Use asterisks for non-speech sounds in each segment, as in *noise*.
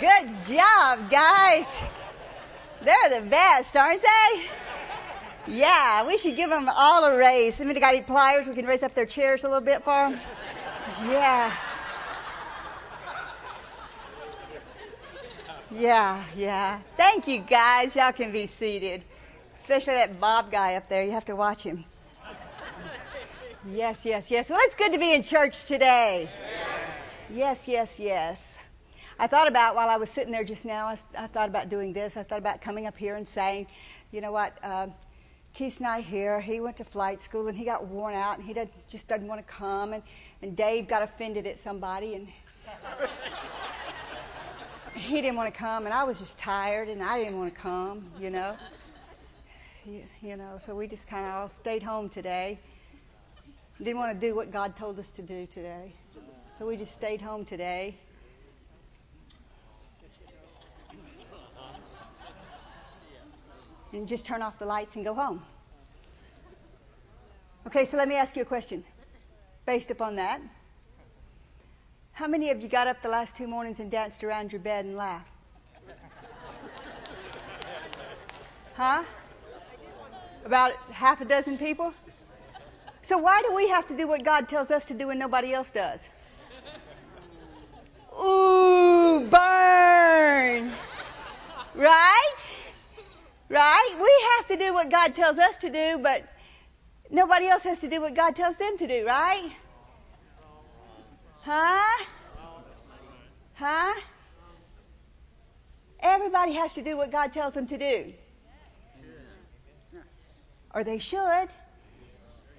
Good job, guys. They're the best, aren't they? Yeah, we should give them all a raise. Somebody got any pliers? We can raise up their chairs a little bit for them. Yeah. Yeah, yeah. Thank you, guys. Y'all can be seated. Especially that Bob guy up there. You have to watch him. Yes, yes, yes. Well, it's good to be in church today. Yes, yes, yes. I thought about while I was sitting there just now, I, I thought about doing this. I thought about coming up here and saying, you know what, uh, Keith's not here. He went to flight school and he got worn out and he did, just doesn't want to come. And, and Dave got offended at somebody and *laughs* he didn't want to come. And I was just tired and I didn't want to come, you know. *laughs* You, you know, so we just kind of all stayed home today. Didn't want to do what God told us to do today. So we just stayed home today. And just turn off the lights and go home. Okay, so let me ask you a question. Based upon that, how many of you got up the last two mornings and danced around your bed and laughed? Huh? About half a dozen people? So why do we have to do what God tells us to do and nobody else does? Ooh, burn. Right? Right? We have to do what God tells us to do, but nobody else has to do what God tells them to do, right? Huh? Huh? Everybody has to do what God tells them to do. Or they should.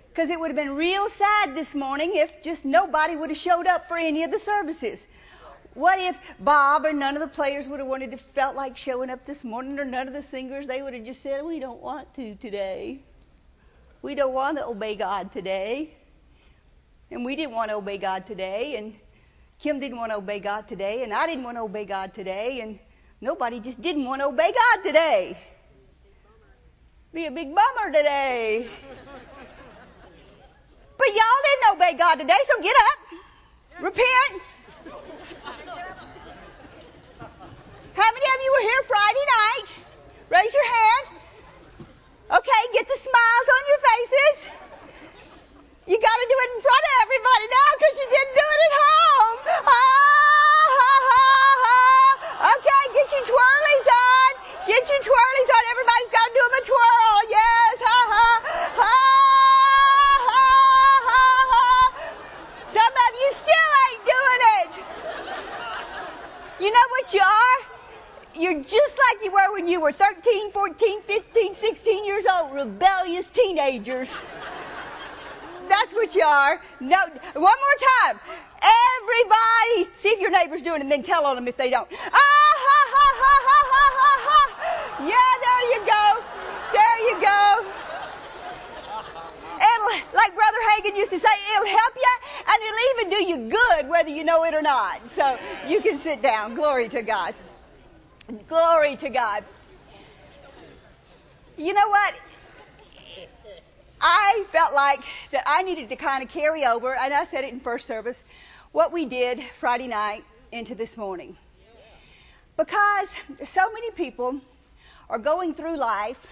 Because it would have been real sad this morning if just nobody would have showed up for any of the services. What if Bob or none of the players would have wanted to felt like showing up this morning or none of the singers, they would have just said, we don't want to today. We don't want to obey God today. And we didn't want to obey God today. And Kim didn't want to obey God today. And I didn't want to obey God today. And nobody just didn't want to obey God today. Be a big bummer today. But y'all didn't obey God today, so get up. Repent. How many of you were here Friday night? Raise your hand. Okay, get the smiles on your faces. You got to do it in front of everybody now because you didn't do it at home. Ha, ha, ha, ha. Okay, get your twirlies on. Get your twirlies on. Everybody's got to do them a twirl. Yes, ha, ha, ha. Some of you still ain't doing it. You know what you are? You're just like you were when you were 13, 14, 15, 16 years old, rebellious teenagers. That's what you are. No, one more time. Everybody, see if your neighbor's doing it and then tell on them if they don't. Ah, ha, ha, ha, ha, ha, ha. Yeah, there you go. There you go. It'll, like Brother Hagin used to say, it'll help you and it'll even do you good whether you know it or not. So you can sit down. Glory to God. Glory to God. You know what? I felt like that I needed to kind of carry over, and I said it in first service, what we did Friday night into this morning. Because so many people are going through life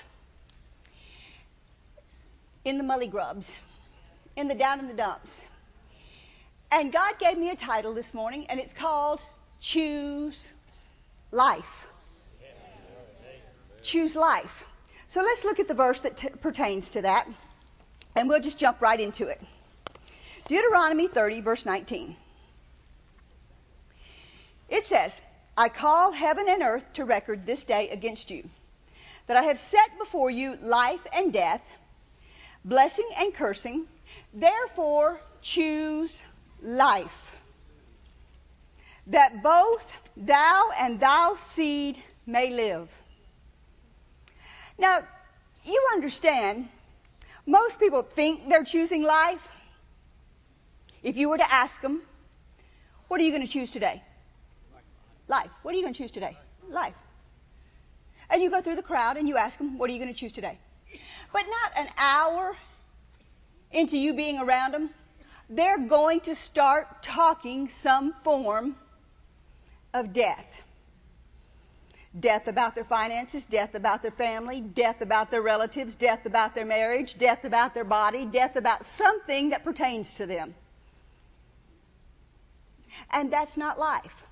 in the mully grubs, in the down in the dumps. And God gave me a title this morning, and it's called Choose Life. Choose life. So let's look at the verse that t- pertains to that, and we'll just jump right into it. Deuteronomy 30, verse 19. It says, I call heaven and earth to record this day against you, that I have set before you life and death, blessing and cursing. Therefore, choose life, that both thou and thy seed may live. Now, you understand, most people think they're choosing life. If you were to ask them, what are you going to choose today? Life. What are you going to choose today? Life. And you go through the crowd and you ask them, what are you going to choose today? But not an hour into you being around them, they're going to start talking some form of death. Death about their finances, death about their family, death about their relatives, death about their marriage, death about their body, death about something that pertains to them. And that's not life.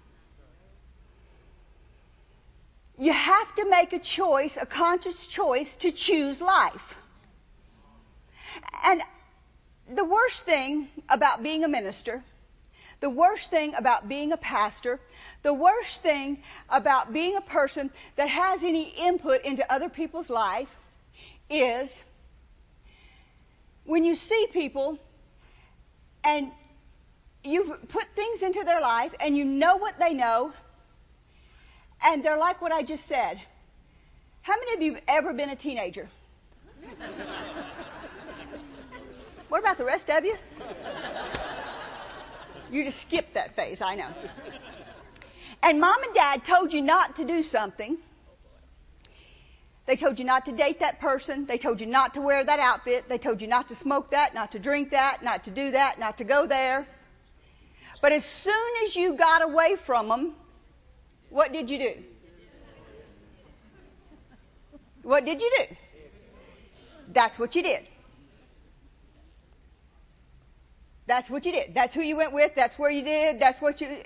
You have to make a choice, a conscious choice to choose life. And the worst thing about being a minister, the worst thing about being a pastor, the worst thing about being a person that has any input into other people's life is when you see people and you've put things into their life and you know what they know and they're like what I just said. How many of you have ever been a teenager? *laughs* what about the rest of you? You just skipped that phase, I know. And mom and dad told you not to do something. They told you not to date that person. They told you not to wear that outfit. They told you not to smoke that, not to drink that, not to do that, not to go there. But as soon as you got away from them, what did you do? What did you do? That's what you did. That's what you did. That's who you went with. That's where you did. That's what you.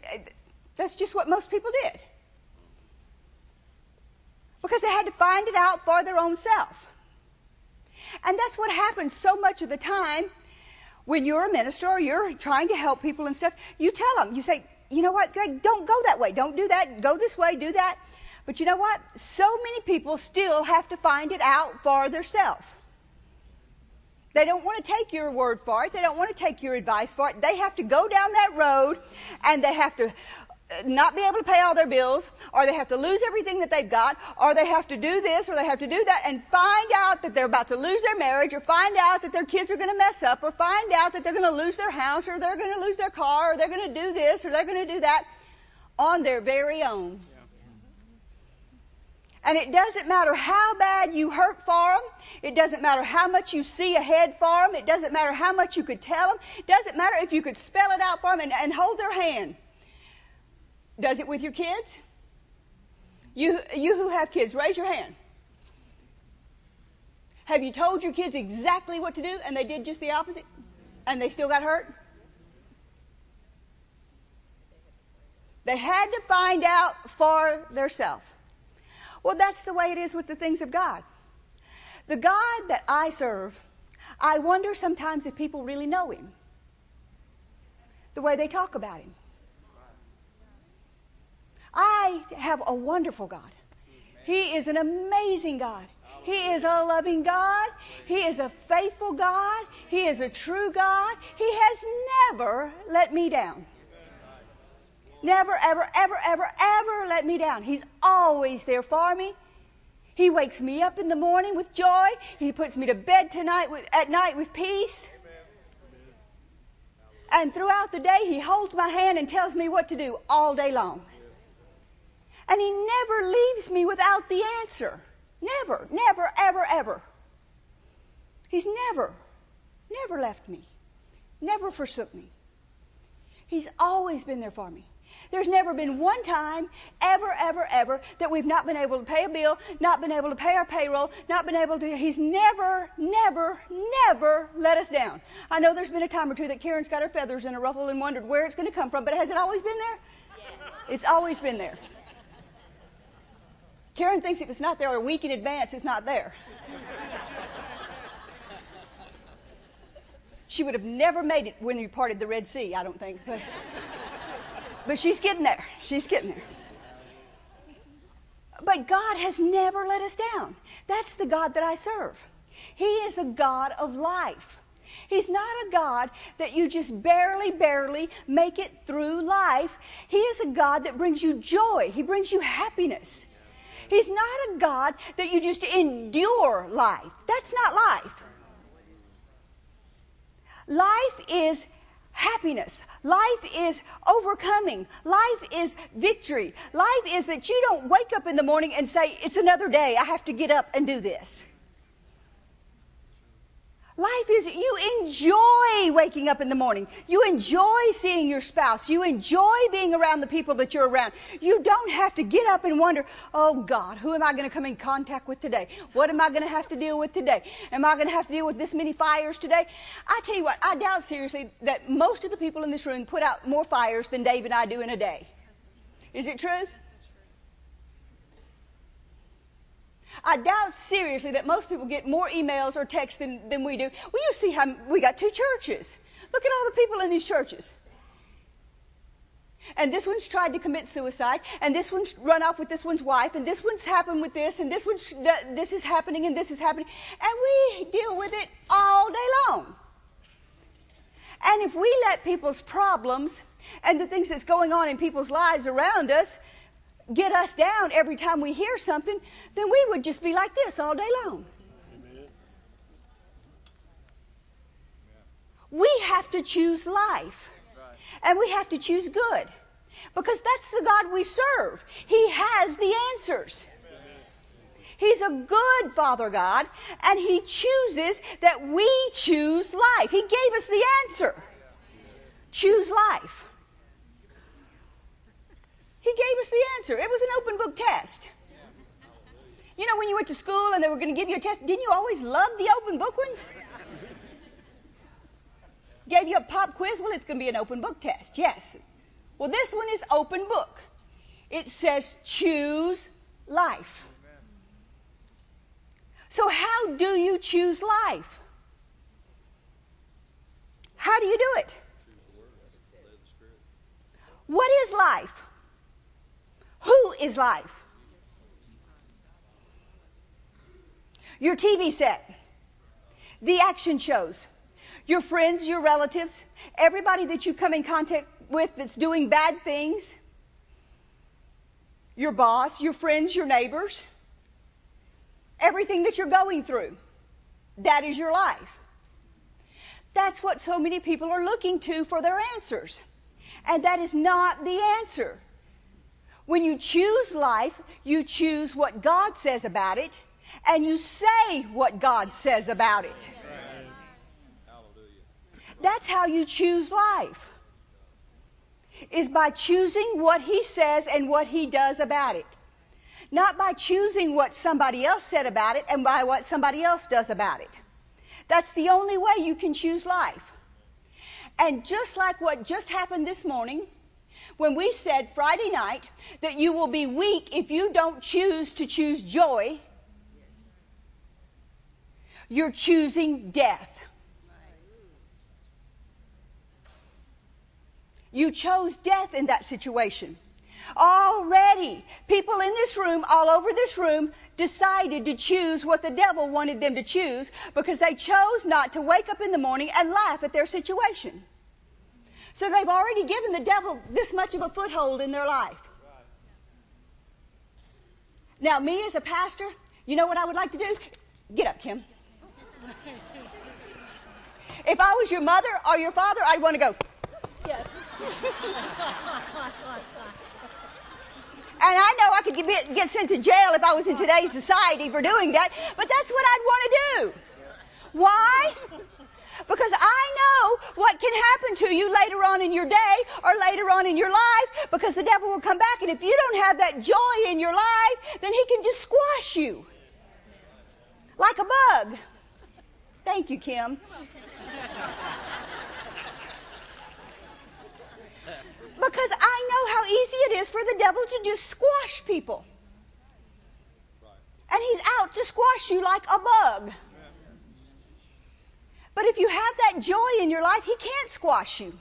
That's just what most people did. Because they had to find it out for their own self. And that's what happens so much of the time when you're a minister or you're trying to help people and stuff. You tell them, you say, you know what, Greg, don't go that way. Don't do that. Go this way, do that. But you know what? So many people still have to find it out for themselves. They don't want to take your word for it. They don't want to take your advice for it. They have to go down that road and they have to uh, not be able to pay all their bills, or they have to lose everything that they've got, or they have to do this, or they have to do that, and find out that they're about to lose their marriage, or find out that their kids are going to mess up, or find out that they're going to lose their house, or they're going to lose their car, or they're going to do this, or they're going to do that on their very own. And it doesn't matter how bad you hurt for them. It doesn't matter how much you see ahead for them. It doesn't matter how much you could tell them. It doesn't matter if you could spell it out for them and, and hold their hand. Does it with your kids? You, you who have kids, raise your hand. Have you told your kids exactly what to do and they did just the opposite? And they still got hurt? They had to find out for themselves. Well, that's the way it is with the things of God. The God that I serve, I wonder sometimes if people really know Him. The way they talk about Him. I have a wonderful God. He is an amazing God. He is a loving God. He is a faithful God. He is a true God. He has never let me down. Never, ever, ever, ever, ever let me down. He's always there for me. He wakes me up in the morning with joy. He puts me to bed tonight with, at night with peace. And throughout the day, he holds my hand and tells me what to do all day long. And he never leaves me without the answer. Never, never, ever, ever. He's never, never left me. Never forsook me. He's always been there for me. There's never been one time, ever, ever, ever, that we've not been able to pay a bill, not been able to pay our payroll, not been able to. He's never, never, never let us down. I know there's been a time or two that Karen's got her feathers in a ruffle and wondered where it's going to come from, but has it always been there? It's always been there. Karen thinks if it's not there a week in advance, it's not there. she would have never made it when we parted the Red Sea, I don't think. But, but she's getting there. She's getting there. But God has never let us down. That's the God that I serve. He is a God of life. He's not a God that you just barely, barely make it through life. He is a God that brings you joy. He brings you happiness. He's not a God that you just endure life. That's not life. Life is happiness. Life is overcoming. Life is victory. Life is that you don't wake up in the morning and say, it's another day. I have to get up and do this. Life is, you enjoy waking up in the morning. You enjoy seeing your spouse. You enjoy being around the people that you're around. You don't have to get up and wonder, oh God, who am I going to come in contact with today? What am I going to have to deal with today? Am I going to have to deal with this many fires today? I tell you what, I doubt seriously that most of the people in this room put out more fires than Dave and I do in a day. Is it true? I doubt seriously that most people get more emails or texts than, than we do. Well, you see how we got two churches. Look at all the people in these churches. And this one's tried to commit suicide, and this one's run off with this one's wife, and this one's happened with this, and this one's this is happening, and this is happening, and we deal with it all day long. And if we let people's problems and the things that's going on in people's lives around us get us down every time we hear something, then we would just be like this all day long. We have to choose life. And we have to choose good. Because that's the God we serve. He has the answers. He's a good Father God, and He chooses that we choose life. He gave us the answer. Choose life. He gave us the answer. It was an open book test. You know, when you went to school and they were going to give you a test, didn't you always love the open book ones? Gave you a pop quiz? Well, it's going to be an open book test. Yes. Well, this one is open book. It says choose life. So, how do you choose life? How do you do it? What is life? Is life? Your TV set, the action shows, your friends, your relatives, everybody that you come in contact with that's doing bad things, your boss, your friends, your neighbors, everything that you're going through. That is your life. That's what so many people are looking to for their answers. And that is not the answer. When you choose life, you choose what God says about it, and you say what God says about it. That's how you choose life. Is by choosing what He says and what He does about it. Not by choosing what somebody else said about it and by what somebody else does about it. That's the only way you can choose life. And just like what just happened this morning, when we said Friday night that you will be weak if you don't choose to choose joy, you're choosing death. You chose death in that situation. Already, people in this room, all over this room, decided to choose what the devil wanted them to choose because they chose not to wake up in the morning and laugh at their situation. So they've already given the devil this much of a foothold in their life. Now, me as a pastor, you know what I would like to do? Get up, Kim. If I was your mother or your father, I'd want to go. Yes. and I know I could get, get sent to jail if I was in today's society for doing that, but that's what I'd want to do. Why? Because I know what can happen to you later on in your day or later on in your life because the devil will come back and if you don't have that joy in your life, then he can just squash you. Like a bug. Thank you, Kim. Because I know how easy it is for the devil to just squash people. And he's out to squash you like a bug. But if you have that joy in your life, he can't squash you.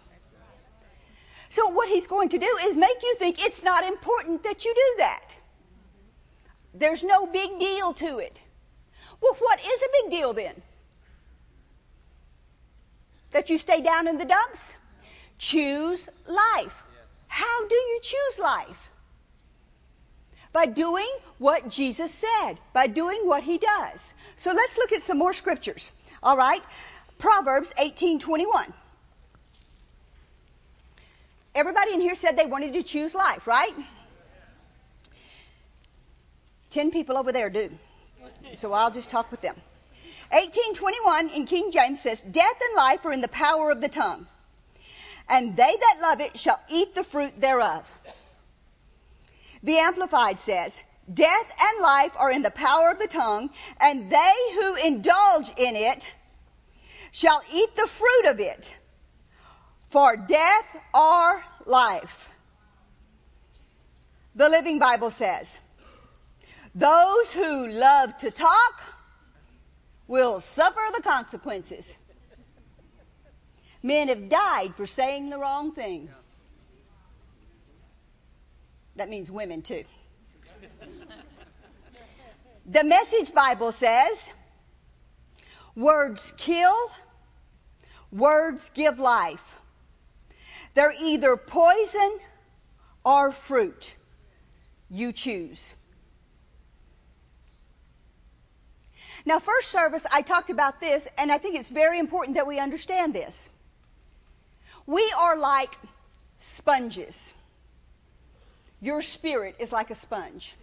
So what he's going to do is make you think it's not important that you do that. There's no big deal to it. Well, what is a big deal then? That you stay down in the dumps? Choose life. How do you choose life? By doing what Jesus said, by doing what he does. So let's look at some more scriptures. All right? Proverbs 18:21. Everybody in here said they wanted to choose life, right? Ten people over there do. So I'll just talk with them. 1821 in King James says, Death and life are in the power of the tongue, and they that love it shall eat the fruit thereof. The Amplified says, Death and life are in the power of the tongue, and they who indulge in it shall eat the fruit of it. For death or life. The Living Bible says, those who love to talk will suffer the consequences. Men have died for saying the wrong thing. That means women too. The Message Bible says, words kill, words give life. They're either poison or fruit. You choose. Now, first service, I talked about this, and I think it's very important that we understand this. We are like sponges. Your spirit is like a sponge.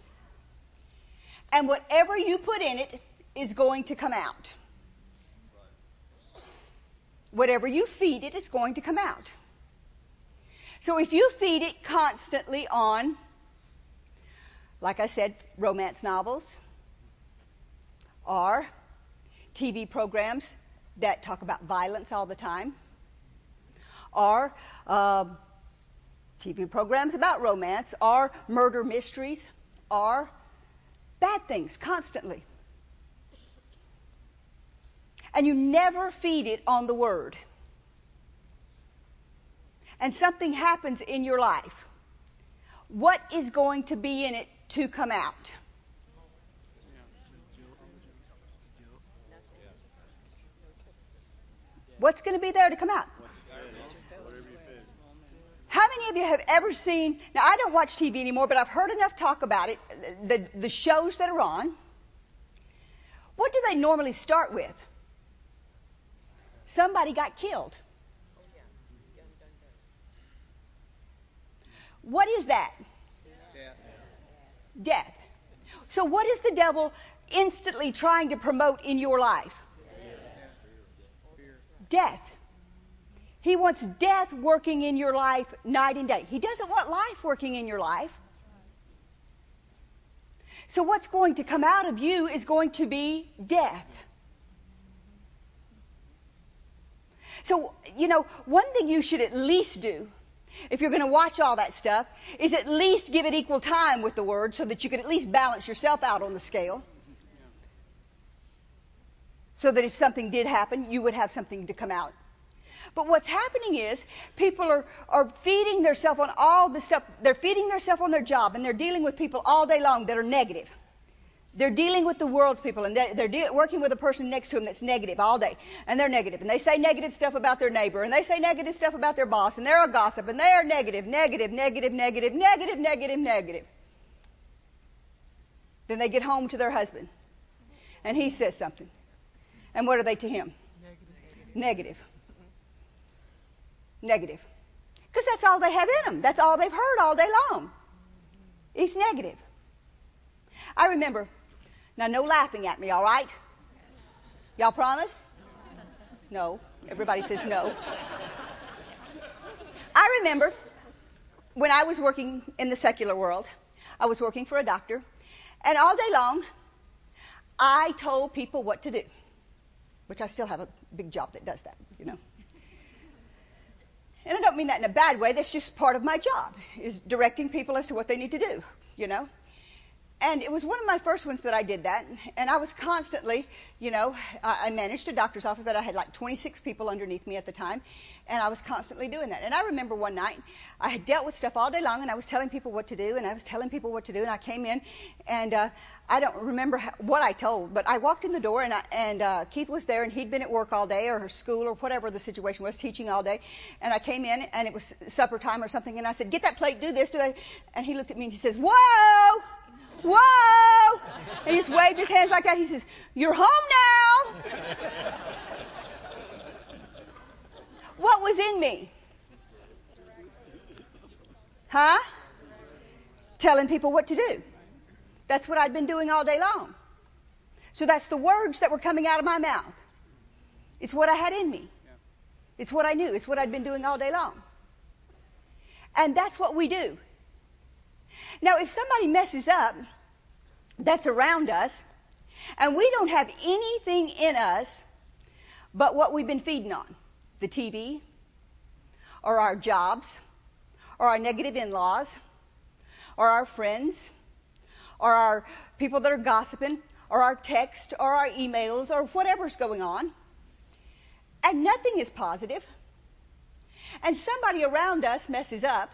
And whatever you put in it is going to come out. Whatever you feed it, it's going to come out. So if you feed it constantly on, like I said, romance novels, or TV programs that talk about violence all the time, or uh, TV programs about romance, or murder mysteries, or bad things constantly. And you never feed it on the Word. And something happens in your life. What is going to be in it to come out? What's going to be there to come out? How many of you have ever seen? Now, I don't watch TV anymore, but I've heard enough talk about it. The, the shows that are on. What do they normally start with? Somebody got killed. What is that? Death. So, what is the devil instantly trying to promote in your life? death. He wants death working in your life night and day. He doesn't want life working in your life. So, what's going to come out of you is going to be death. So, you know, one thing you should at least do, if you're going to watch all that stuff, is at least give it equal time with the Word so that you could at least balance yourself out on the scale so that if something did happen, you would have something to come out. But what's happening is people are, are feeding themselves on all the stuff. They're feeding themselves on their job and they're dealing with people all day long that are negative. They're dealing with the world's people and they're, de- working with a person next to them that's negative all day. And they're. And they say negative stuff about their neighbor and they say negative stuff about their boss and they're a gossip and they are negative, negative, negative, negative, negative, negative, negative. Then they get home to their husband and he says something. And what are they to him? Negative. Negative. Negative. Because that's all they have in them. That's all they've heard all day long. He's negative. I remember, now no laughing at me, all right? Y'all promise? No. Everybody says no. I remember when I was working in the secular world, I was working for a doctor, and all day long, I told people what to do which I still have a big job that does that, you know. And I don't mean that in a bad way. That's just part of my job, is directing people as to what they need to do, you know. And it was one of my first ones that I did that. And I was constantly, you know, I managed a doctor's office that I had like 26 people underneath me at the time. And I was constantly doing that. And I remember one night, I had dealt with stuff all day long and I was telling people what to do and I was telling people what to do. And I came in and, uh, I don't remember how, what I told, but I walked in the door and, I, and uh, Keith was there and he'd been at work all day or school or whatever the situation was, teaching all day. And I came in and it was supper time or something and I said, get that plate, do this, do that. And he looked at me and he says, whoa! Whoa! And he just waved his hands like that. He says, You're home now. what was in me? Huh? Telling people what to do. That's what I'd been doing all day long. So that's the words that were coming out of my mouth. It's what I had in me. It's what I knew. It's what I'd been doing all day long. And that's what we do. Now, if somebody messes up that's around us, and we don't have anything in us but what we've been feeding on the TV, or our jobs, or our negative in laws, or our friends, or our people that are gossiping, or our text, or our emails, or whatever's going on. And nothing is positive. And somebody around us messes up.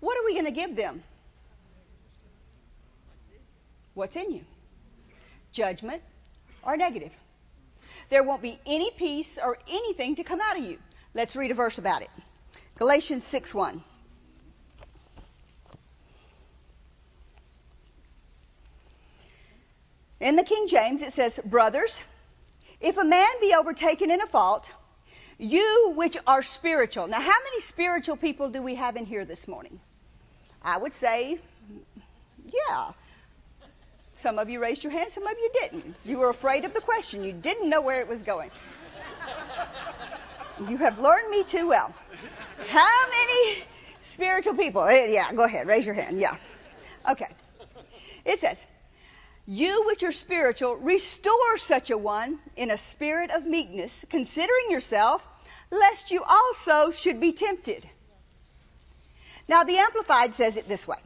What are we going to give them? What's in you? Judgment or negative. There won't be any peace or anything to come out of you. Let's read a verse about it. Galatians 6 1. In the King James, it says, Brothers, if a man be overtaken in a fault, you which are spiritual. Now, how many spiritual people do we have in here this morning? I would say, yeah. Some of you raised your hand, some of you didn't. You were afraid of the question. You didn't know where it was going. You have learned me too well. How many spiritual people? Eh, yeah, go ahead, raise your hand. Yeah. Okay. It says, You which are spiritual, restore such a one in a spirit of meekness, considering yourself, lest you also should be tempted. Now, the Amplified says it this way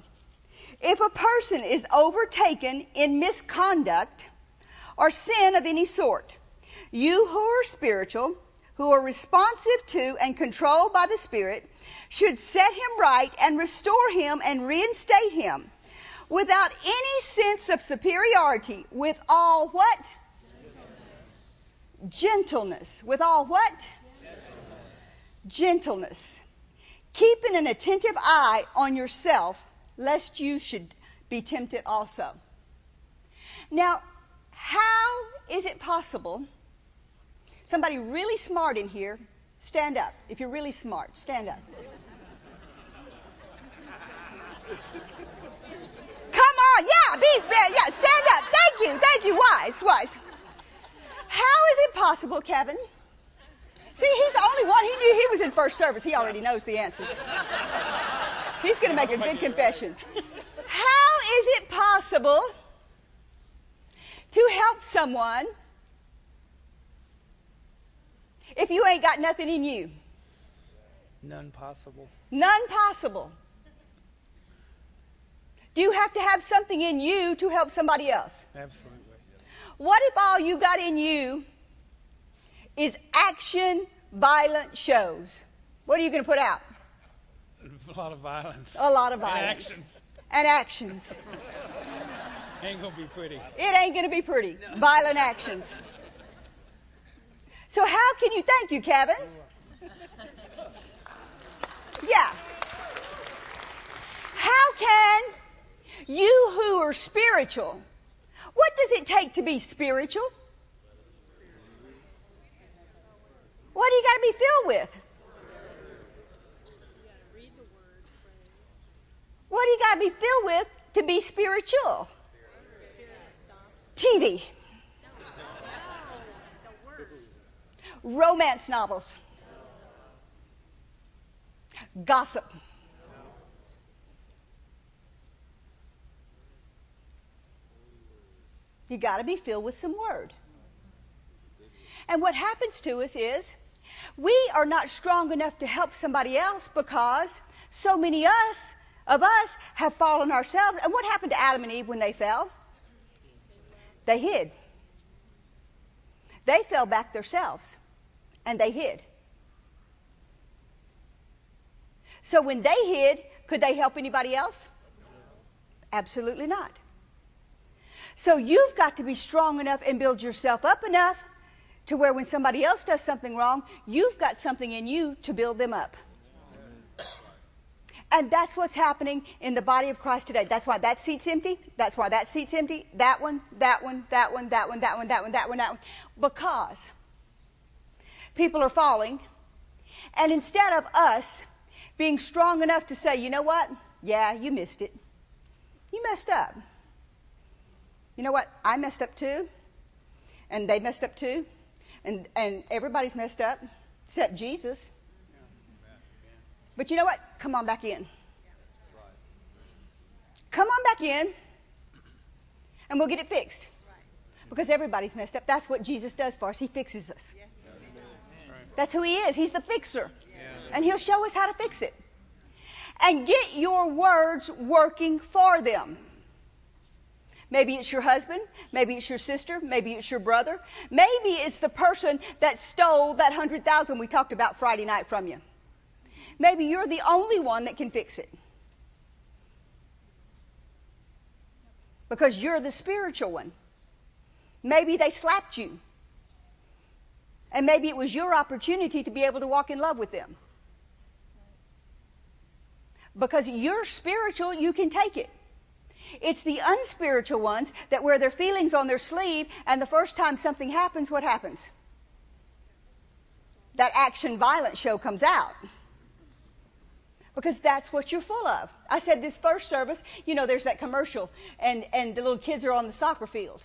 If a person is overtaken in misconduct or sin of any sort, you who are spiritual, who are responsive to and controlled by the Spirit, should set him right and restore him and reinstate him without any sense of superiority, with all what? Gentleness. Gentleness. With all what? Gentleness. Gentleness keeping an attentive eye on yourself, lest you should be tempted also. Now, how is it possible? Somebody really smart in here, stand up. If you're really smart, stand up. Come on, yeah, be, yeah, stand up. Thank you, thank you, wise, wise. How is it possible, Kevin? See, he's the only one. He knew he was in first service. He already knows the answers. He's going to make a good confession. *laughs* How is it possible to help someone if you ain't got nothing in you? None possible. None possible. Do you have to have something in you to help somebody else? Absolutely. What if all you got in you is action violent shows. What are you going to put out? *laughs* A lot of violence. A lot of violence. And actions. And actions. *laughs* ain't to be pretty. It ain't going to be pretty. No. Violent actions. So how can you thank you, Kevin? Yeah. How can you who are spiritual, what does it take to be spiritual? What do you got to be filled with? What do you got to be filled with to be spiritual? TV. Romance novels. Gossip. You got to be filled with some word. And what happens to us is we are not strong enough to help somebody else because so many of us of us have fallen ourselves. And what happened to Adam and Eve when they fell? They hid. They fell back themselves and they hid. So when they hid, could they help anybody else? Absolutely not. So you've got to be strong enough and build yourself up enough to where when somebody else does something wrong, you've got something in you to build them up. And that's what's happening in the body of Christ today. That's why that seat's empty. That's why that seat's empty. That one, that one, that one, that one, that one, that one, that one, that one. Because people are falling. And instead of us being strong enough to say, you know what? Yeah, you missed it. You messed up. You know what? I messed up too. And they messed up too. And, and everybody's messed up except Jesus. But you know what? Come on back in. Come on back in and we'll get it fixed. Because everybody's messed up. That's what Jesus does for us. He fixes us. That's who He is. He's the fixer. And He'll show us how to fix it. And get your words working for them. Maybe it's your husband. Maybe it's your sister. Maybe it's your brother. Maybe it's the person that stole that hundred thousand we talked about Friday night from you. Maybe you're the only one that can fix it. Because you're the spiritual one. Maybe they slapped you. And maybe it was your opportunity to be able to walk in love with them. Because you're spiritual, you can take it. It's the unspiritual ones that wear their feelings on their sleeve, and the first time something happens, what happens? That action violence show comes out. Because that's what you're full of. I said this first service, you know, there's that commercial, and, and the little kids are on the soccer field.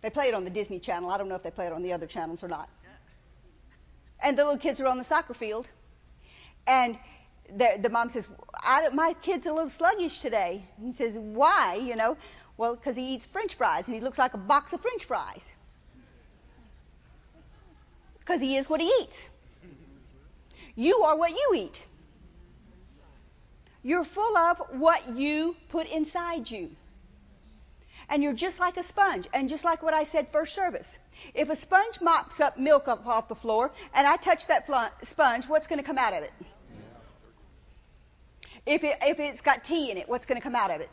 They play it on the Disney Channel. I don't know if they play it on the other channels or not. And the little kids are on the soccer field, and the, the mom says, "My kid's a little sluggish today." And he says, "Why?" You know, well, because he eats French fries, and he looks like a box of French fries. Because he is what he eats. You are what you eat. You're full of what you put inside you. And you're just like a sponge. And just like what I said first service. If a sponge mops up milk up off the floor and I touch that sponge, what's going to come out of it? If, it, if it's got tea in it, what's going to come out of it?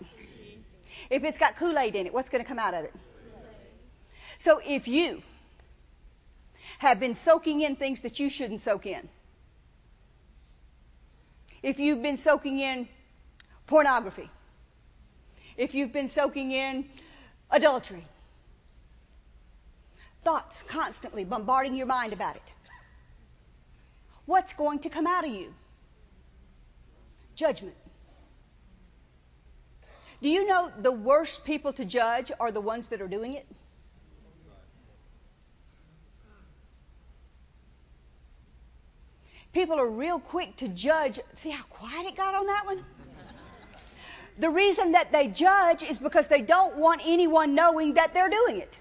If it's got Kool Aid in it, what's going to come out of it? So if you have been soaking in things that you shouldn't soak in, if you've been soaking in pornography, if you've been soaking in adultery, thoughts constantly bombarding your mind about it, what's going to come out of you? Judgment. Do you know the worst people to judge are the ones that are doing it? People are real quick to judge. See how quiet it got on that one? The reason that they judge is because they don't want anyone knowing that they're doing it.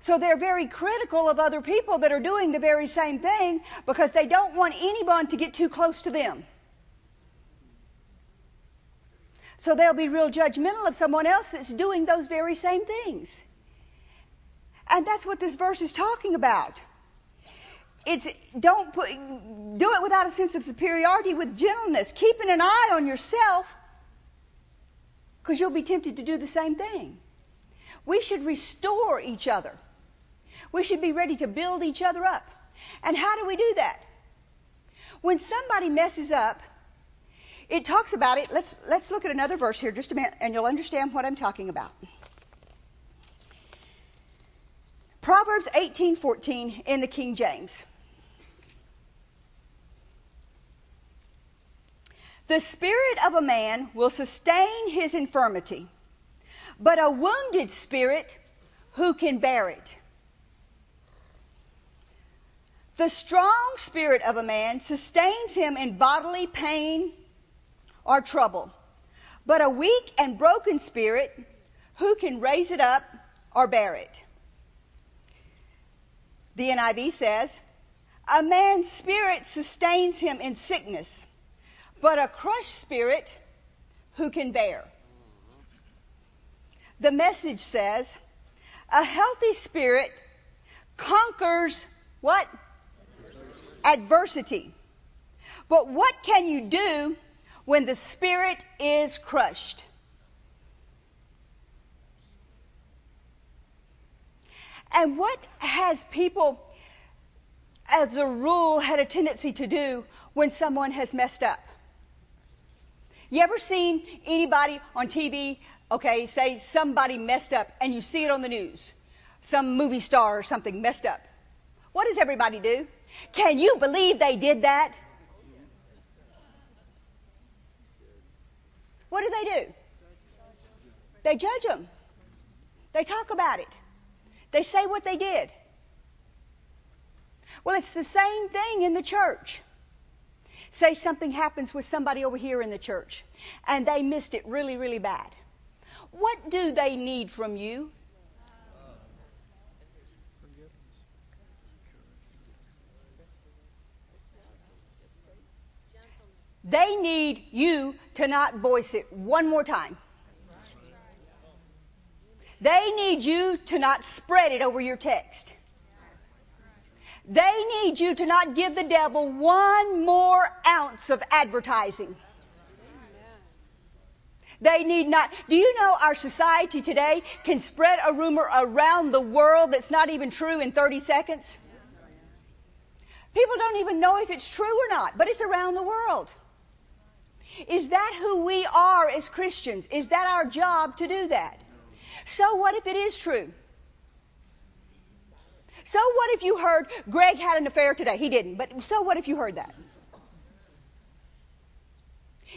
So they're very critical of other people that are doing the very same thing because they don't want anyone to get too close to them. So they'll be real judgmental of someone else that's doing those very same things. And that's what this verse is talking about. It's don't put, do it without a sense of superiority with gentleness, keeping an eye on yourself because you'll be tempted to do the same thing. We should restore each other. We should be ready to build each other up. And how do we do that? When somebody messes up, it talks about it. Let's, let's look at another verse here just a minute and you'll understand what I'm talking about. Proverbs 18:14 in the King James. The spirit of a man will sustain his infirmity, but a wounded spirit, who can bear it? The strong spirit of a man sustains him in bodily pain or trouble. But a weak and broken spirit, who can raise it up or bear it? The NIV says, a man's spirit sustains him in sickness, but a crushed spirit, who can bear? The message says, a healthy spirit conquers what? adversity. But what can you do when the spirit is crushed? And what has people, as a rule, had a tendency to do when someone has messed up? You ever seen anybody on TV, okay, say somebody messed up and you see it on the news? Some movie star or something messed up. What does everybody do? Can you believe they did that? What do they do? They judge them. They talk about it. They say what they did. Well, it's the same thing in the church. Say something happens with somebody over here in the church and they missed it really, really bad. What do they need from you? They need you to not voice it one more time. They need you to not spread it over your text. They need you to not give the devil one more ounce of advertising. They need not. Do you know our society today can spread a rumor around the world that's not even true in 30 seconds? People don't even know if it's true or not, but it's around the world. Is that who we are as Christians? Is that our job to do that? So what if it is true? So what if you heard Greg had an affair today? He didn't, but so what if you heard that?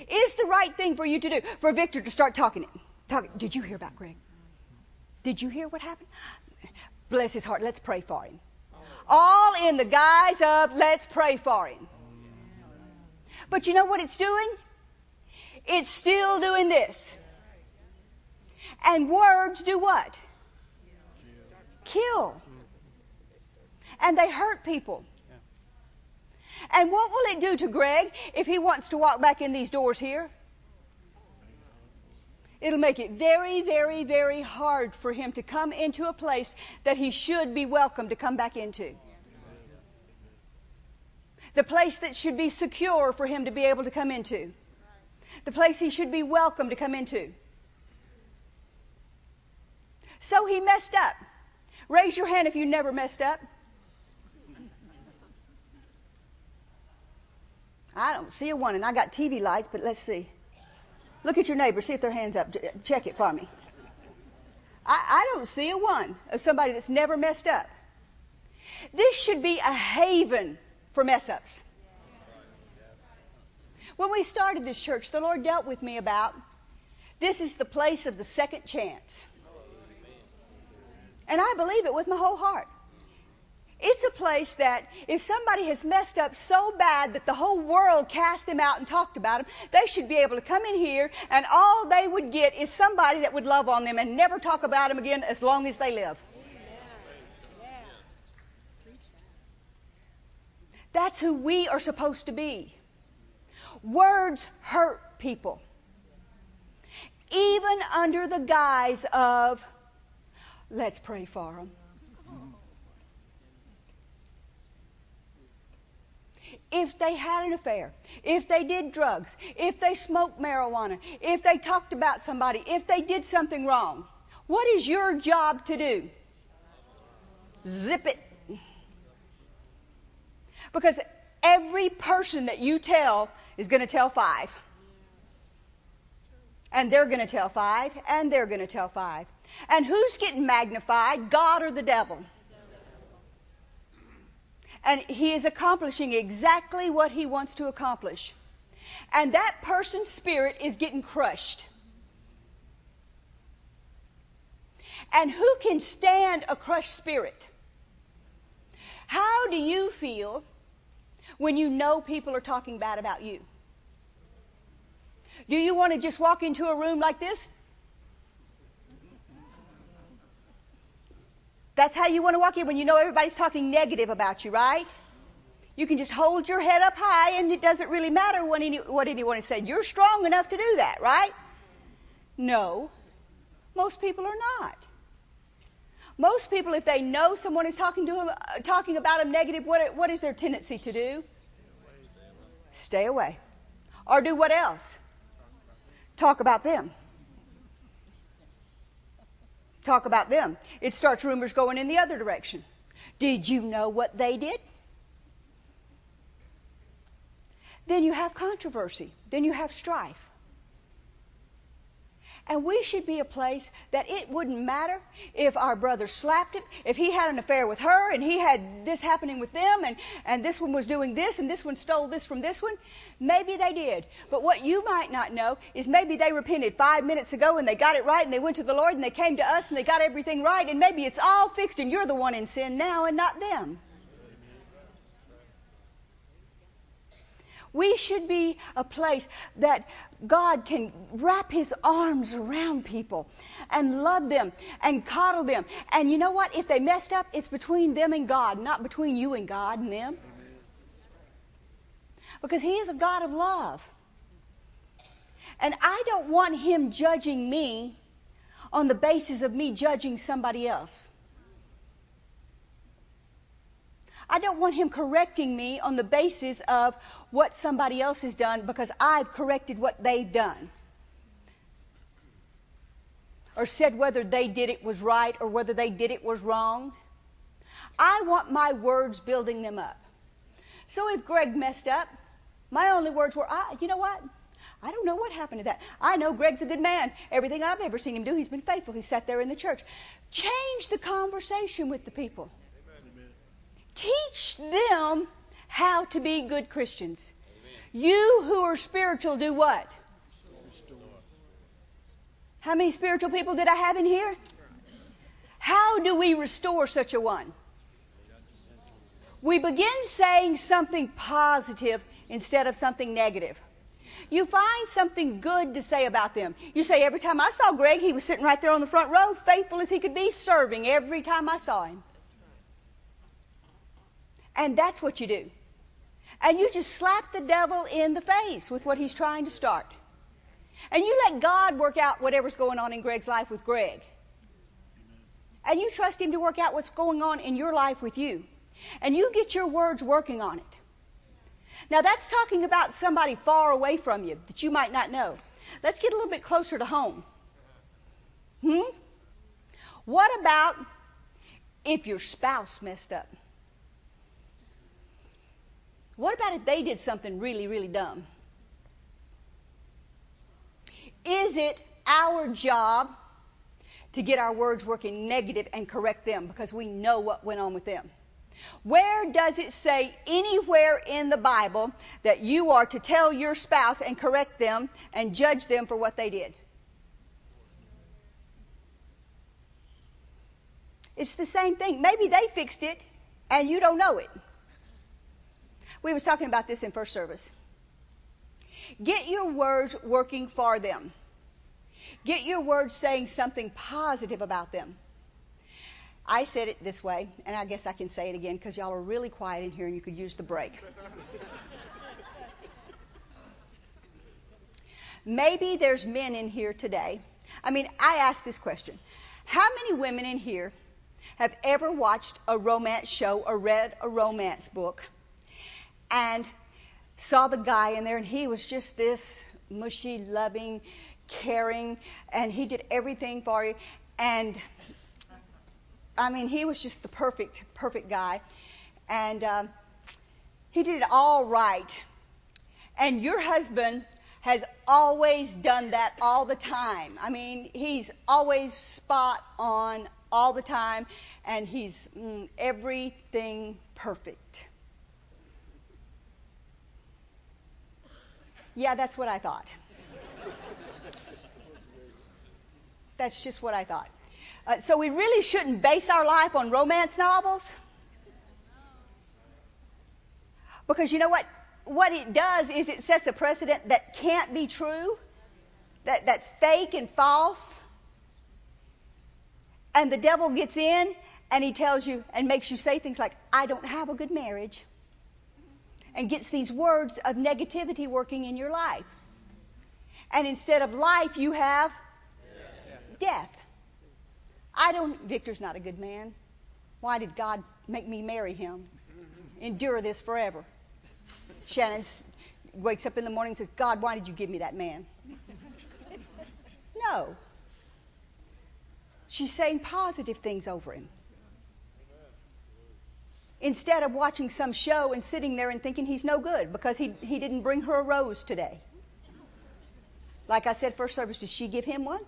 Is the right thing for you to do for Victor to start talking? talking did you hear about Greg? Did you hear what happened? Bless his heart. Let's pray for him. All in the guise of let's pray for him. But you know what it's doing? It's still doing this. And words do what? Kill and they hurt people. And what will it do to Greg if he wants to walk back in these doors here? It'll make it very, very, very hard for him to come into a place that he should be welcome to come back into. The place that should be secure for him to be able to come into. The place he should be welcome to come into. So he messed up. Raise your hand if you never messed up. I don't see a one, and I got TV lights, but let's see. Look at your neighbor, see if their hand's up. Check it for me. I, I don't see a one of somebody that's never messed up. This should be a haven for mess ups. When we started this church, the Lord dealt with me about this is the place of the second chance. And I believe it with my whole heart. It's a place that if somebody has messed up so bad that the whole world cast them out and talked about them, they should be able to come in here and all they would get is somebody that would love on them and never talk about them again as long as they live. That's who we are supposed to be. Words hurt people. Even under the guise of, let's pray for them. If they had an affair, if they did drugs, if they smoked marijuana, if they talked about somebody, if they did something wrong, what is your job to do? Zip it. Because every person that you tell is going to tell five. And they're going to tell five, and they're going to tell five. And who's getting magnified, God or the devil? And he is accomplishing exactly what he wants to accomplish. And that person's spirit is getting crushed. And who can stand a crushed spirit? How do you feel when you know people are talking bad about you? Do you want to just walk into a room like this That's how you want to walk in when you know everybody's talking negative about you, right? You can just hold your head up high and it doesn't really matter what, any, what anyone is saying. You're strong enough to do that, right? No. Most people are not. Most people, if they know someone is talking to them, uh, talking about them negative, what, what is their tendency to do? Stay away. Or do what else? Talk about them talk about them. It starts rumors going in the other direction. Did you know what they did? Then you have controversy. Then you have strife. And we should be a place that it wouldn't matter if our brother slapped him, if he had an affair with her, and he had this happening with them, and, and this one was doing this, and this one stole this from this one. Maybe they did. But what you might not know is maybe they repented five minutes ago and they got it right, and they went to the Lord, and they came to us, and they got everything right, and maybe it's all fixed, and you're the one in sin now and not them. We should be a place that God can wrap his arms around people and love them and coddle them. And you know what? If they messed up, it's between them and God, not between you and God and them. Because he is a God of love. And I don't want him judging me on the basis of me judging somebody else. I don't want him correcting me on the basis of what somebody else has done because I've corrected what they've done. Or said whether they did it was right or whether they did it was wrong. I want my words building them up. So if Greg messed up, my only words were, I, you know what? I don't know what happened to that. I know Greg's a good man. Everything I've ever seen him do, he's been faithful. He sat there in the church. Change the conversation with the people. Teach them how to be good Christians. Amen. You who are spiritual do what? How many spiritual people did I have in here? How do we restore such a one? We begin saying something positive instead of something negative. You find something good to say about them. You say, every time I saw Greg, he was sitting right there on the front row, faithful as he could be, serving every time I saw him. And that's what you do. And you just slap the devil in the face with what he's trying to start. And you let God work out whatever's going on in Greg's life with Greg. And you trust him to work out what's going on in your life with you. And you get your words working on it. Now that's talking about somebody far away from you that you might not know. Let's get a little bit closer to home. Hmm? What about if your spouse messed up? What about if they did something really, really dumb? Is it our job to get our words working negative and correct them because we know what went on with them? Where does it say anywhere in the Bible that you are to tell your spouse and correct them and judge them for what they did? It's the same thing. Maybe they fixed it and you don't know it. We was talking about this in first service. Get your words working for them. Get your words saying something positive about them. I said it this way, and I guess I can say it again because y'all are really quiet in here and you could use the break. *laughs* Maybe there's men in here today. I mean, I ask this question. How many women in here have ever watched a romance show or read a romance book and saw the guy in there, and he was just this mushy, loving, caring, and he did everything for you. And I mean, he was just the perfect, perfect guy. And um, he did it all right. And your husband has always done that all the time. I mean, he's always spot on all the time, and he's mm, everything perfect. Yeah, that's what I thought. That's just what I thought. Uh, so we really shouldn't base our life on romance novels. Because you know what? What it does is it sets a precedent that can't be true, that, that's fake and false. And the devil gets in and he tells you and makes you say things like, I don't have a good marriage and gets these words of negativity working in your life. And instead of life, you have death. I don't, Victor's not a good man. Why did God make me marry him? Endure this forever. Shannon wakes up in the morning and says, God, why did you give me that man? No. She's saying positive things over him instead of watching some show and sitting there and thinking he's no good because he, he didn't bring her a rose today. Like I said, first service, did she give him one?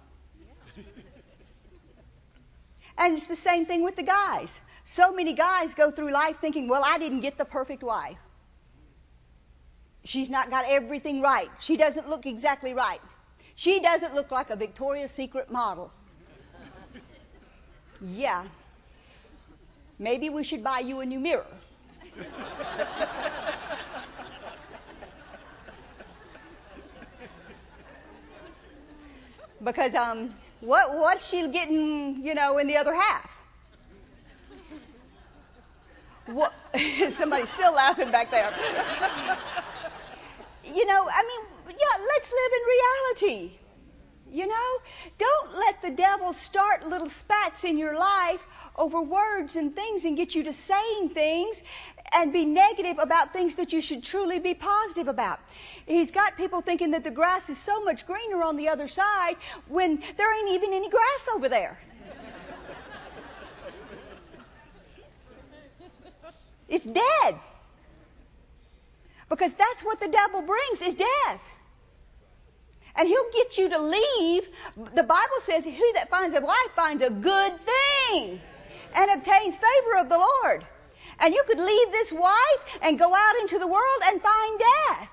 And it's the same thing with the guys. So many guys go through life thinking, well, I didn't get the perfect wife. She's not got everything right. She doesn't look exactly right. She doesn't look like a Victoria's Secret model. yeah. Maybe we should buy you a new mirror. because um, what what's she getting, you know, in the other half? What, *laughs* somebody's still laughing back there. you know, I mean, yeah, let's live in reality. You know, don't let the devil start little spats in your life over words and things and get you to saying things and be negative about things that you should truly be positive about. He's got people thinking that the grass is so much greener on the other side when there ain't even any grass over there. It's dead. Because that's what the devil brings is death. And he'll get you to leave. The Bible says, Who that finds a wife finds a good thing and obtains favor of the Lord. And you could leave this wife and go out into the world and find death.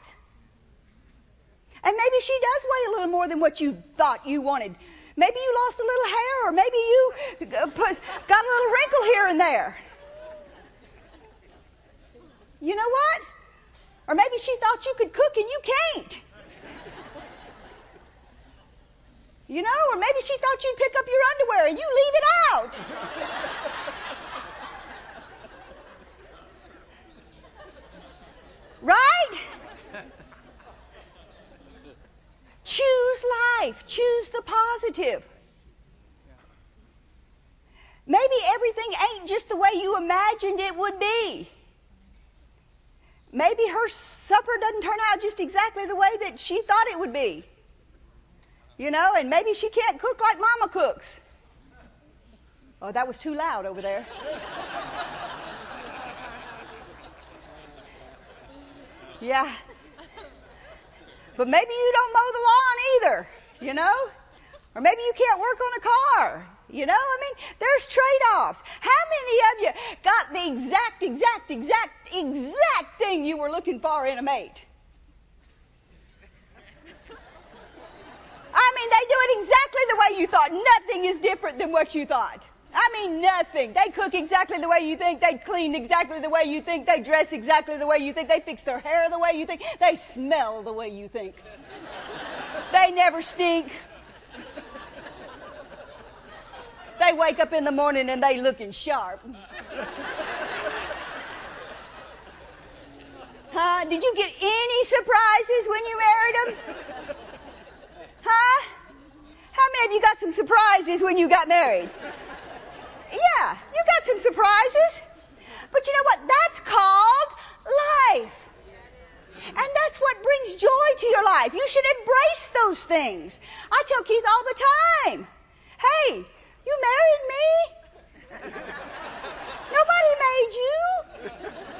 And maybe she does weigh a little more than what you thought you wanted. Maybe you lost a little hair, or maybe you uh, put, got a little wrinkle here and there. You know what? Or maybe she thought you could cook and you can't. You know, or maybe she thought you'd pick up your underwear and you leave it out. *laughs* right? Choose life. Choose the positive. Maybe everything ain't just the way you imagined it would be. Maybe her supper doesn't turn out just exactly the way that she thought it would be. You know, and maybe she can't cook like Mama cooks. Oh, that was too loud over there. yeah. But maybe you don't mow the lawn either, you know? Or maybe you can't work on a car. You know, I mean, there's trade-offs. How many of you got the exact, exact, exact, exact thing you were looking for in a mate? Mean, they do it exactly the way you thought. Nothing is different than what you thought. I mean, nothing. They cook exactly the way you think. They clean exactly the way you think. They dress exactly the way you think. They fix their hair the way you think. They smell the way you think. they never stink. They wake up in the morning and they looking sharp. huh? Did you get any surprises when you married them? Huh? How many of you got some surprises when you got married? Yeah, you got some surprises. But you know what? That's called life. And that's what brings joy to your life. You should embrace those things. I tell Keith all the time, hey, you married me? Nobody made you.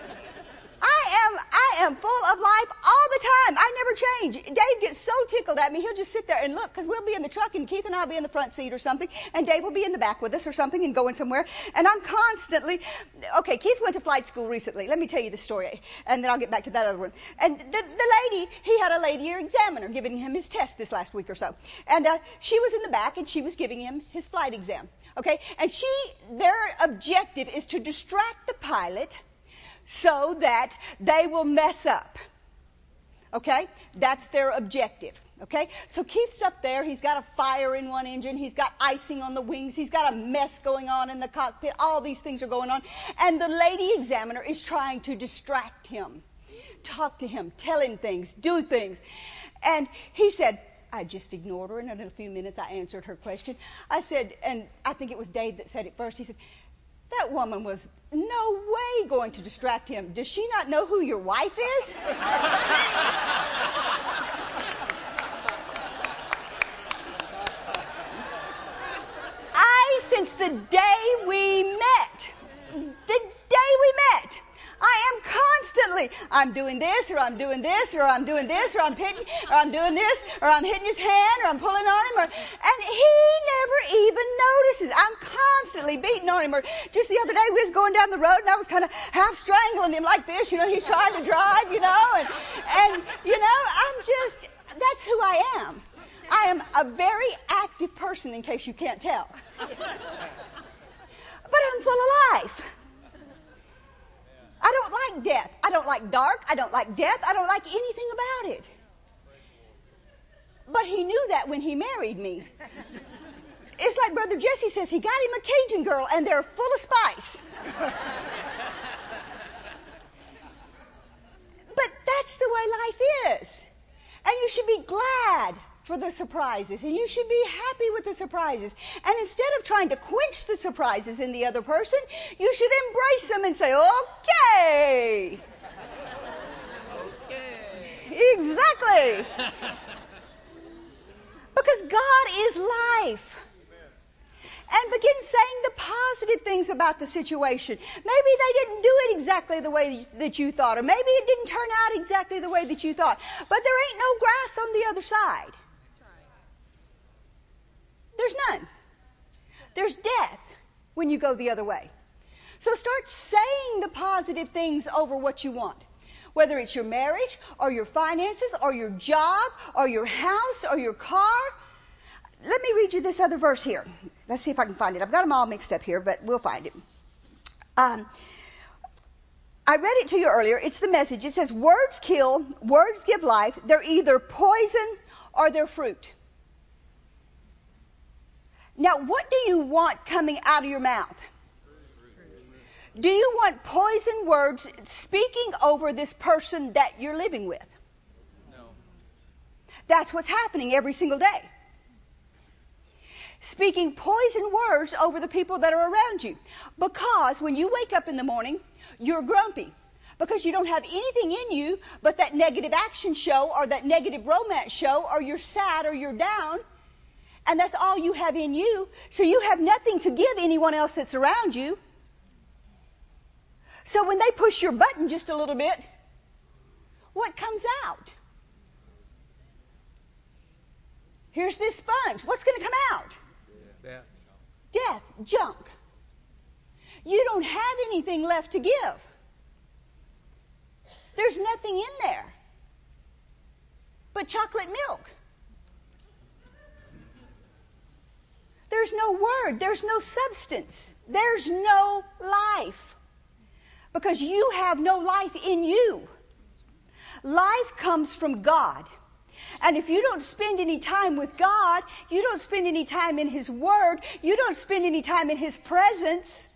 I am, I am full of life all the time. I never change. Dave gets so tickled at me, he'll just sit there and look, because we'll be in the truck and Keith and I'll be in the front seat or something, and Dave will be in the back with us or something and going somewhere. And I'm constantly, okay, Keith went to flight school recently. Let me tell you the story, and then I'll get back to that other one. And the, the lady, he had a lady examiner giving him his test this last week or so. And uh, she was in the back and she was giving him his flight exam. Okay? And she, their objective is to distract the pilot so that they will mess up. Okay? That's their objective. Okay? So Keith's up there. He's got a fire in one engine. He's got icing on the wings. He's got a mess going on in the cockpit. All these things are going on. And the lady examiner is trying to distract him, talk to him, tell him things, do things. And he said, I just ignored her, and in a few minutes I answered her question. I said, and I think it was Dave that said it first. He said, that woman was no way going to distract him. Does she not know who your wife is? I, since the day we met, the day we met, I am constantly, I'm doing this, or I'm doing this, or I'm doing this, or I'm hitting, or I'm doing this, or I'm hitting his hand, or I'm pulling on him, or, and he never even notices. I'm constantly beating on him. Or just the other day we was going down the road and I was kind of half strangling him like this, you know, he's trying to drive, you know, and, and, you know, I'm just, that's who I am. I am a very active person in case you can't tell. but I'm full of life. I don't like death. I don't like dark. I don't like death. I don't like anything about it. But he knew that when he married me. It's like Brother Jesse says, he got him a Cajun girl and they're full of spice. but that's the way life is. And you should be glad for the surprises and you should be happy with the surprises. And instead of trying to quench the surprises in the other person, you should embrace them and say, okay. Okay. Exactly. *laughs* because God is life. And begin saying the positive things about the situation. Maybe they didn't do it exactly the way that you thought, or maybe it didn't turn out exactly the way that you thought. But there ain't no grass on the other side. There's none. There's death when you go the other way. So start saying the positive things over what you want. Whether it's your marriage or your finances or your job or your house or your car. Let me read you this other verse here. Let's see if I can find it. I've got them all mixed up here, but we'll find it. Um, I read it to you earlier. It's the message. It says, Words kill, words give life. They're either poison or they're fruit. Now, what do you want coming out of your mouth? Do you want poison words speaking over this person that you're living with? No. That's what's happening every single day. Speaking poison words over the people that are around you. Because when you wake up in the morning, you're grumpy. Because you don't have anything in you but that negative action show or that negative romance show, or you're sad or you're down and that's all you have in you. So you have nothing to give anyone else that's around you. So when they push your button just a little bit, what comes out? Here's this sponge. What's going to come out? Death. Death, junk. You don't have anything left to give. There's nothing in there but chocolate milk. There's no word. There's no substance. There's no life. Because you have no life in you. Life comes from God. And if you don't spend any time with God, you don't spend any time in His Word, you don't spend any time in His presence,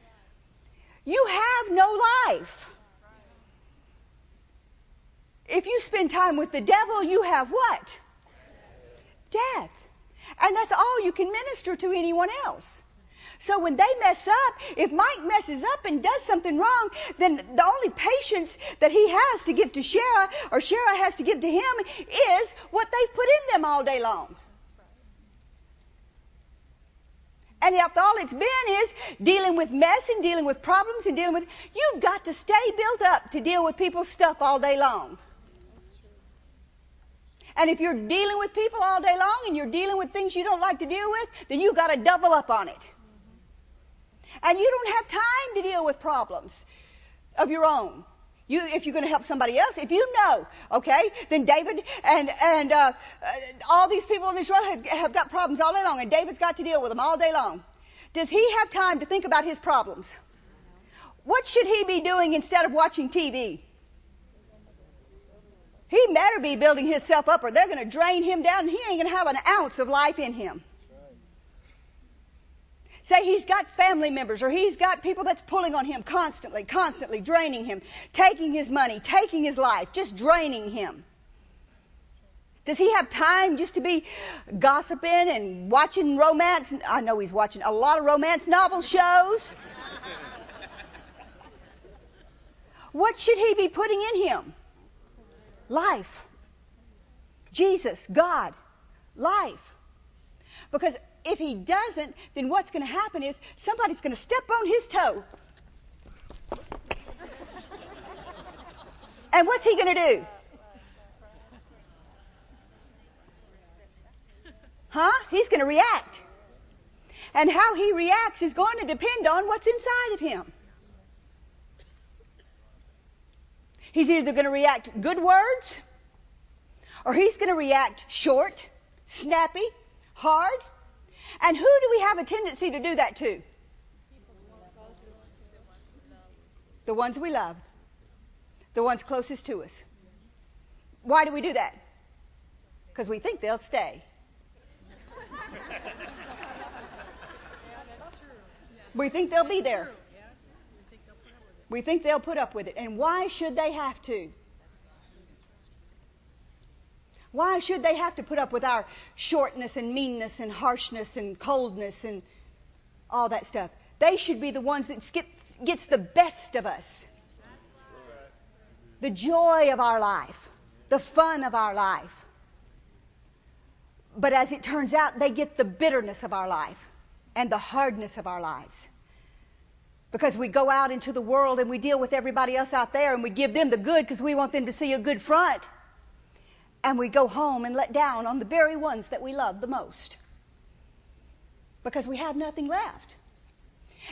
you have no life. If you spend time with the devil, you have what? Death. And that's all you can minister to anyone else. So when they mess up, if Mike messes up and does something wrong, then the only patience that he has to give to Shara or Shara has to give to him is what they've put in them all day long. And if all it's been is dealing with mess and dealing with problems and dealing with, you've got to stay built up to deal with people's stuff all day long. And if you're dealing with people all day long and you're dealing with things you don't like to deal with, then you've got to double up on it. And you don't have time to deal with problems of your own. You, if you're going to help somebody else, if you know, okay, then David and and uh, uh, all these people in room have, have got problems all day long, and David's got to deal with them all day long. Does he have time to think about his problems? What should he be doing instead of watching TV? He better be building himself up or they're going to drain him down and he ain't going to have an ounce of life in him. Say he's got family members or he's got people that's pulling on him constantly, constantly draining him, taking his money, taking his life, just draining him. Does he have time just to be gossiping and watching romance? I know he's watching a lot of romance novel shows. what should he be putting in him? Life. Jesus, God, life. Because if he doesn't, then what's going to happen is somebody's going to step on his toe. *laughs* And what's he going to do? Huh? He's going to react. And how he reacts is going to depend on what's inside of him. He's either going to react good words, or he's going to react short, snappy, hard. And who do we have a tendency to do that to? The ones we love. The ones closest to us. Why do we do that? Because we think they'll stay. We think they'll be there. We think they'll put up with it. And why should they have to? Why should they have to put up with our shortness and meanness and harshness and coldness and all that stuff? They should be the ones that gets, the best of us. The joy of our life, the fun of our life. But as it turns out, they get the bitterness of our life and the hardness of our lives. Because we go out into the world and we deal with everybody else out there and we give them the good because we want them to see a good front. And we go home and let down on the very ones that we love the most. Because we have nothing left.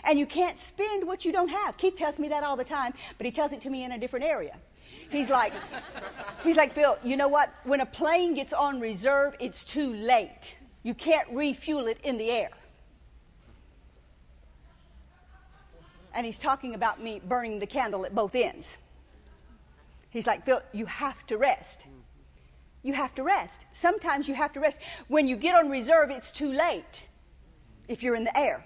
And you can't spend what you don't have. Keith tells me that all the time, but he tells it to me in a different area. He's like, he's like, Phil, you know what? When a plane gets on reserve, it's too late. You can't refuel it in the air. And he's talking about me burning the candle at both ends. He's like, Phil, you have to rest. You have to rest. Sometimes you have to rest. When you get on reserve, it's too late if you're in the air.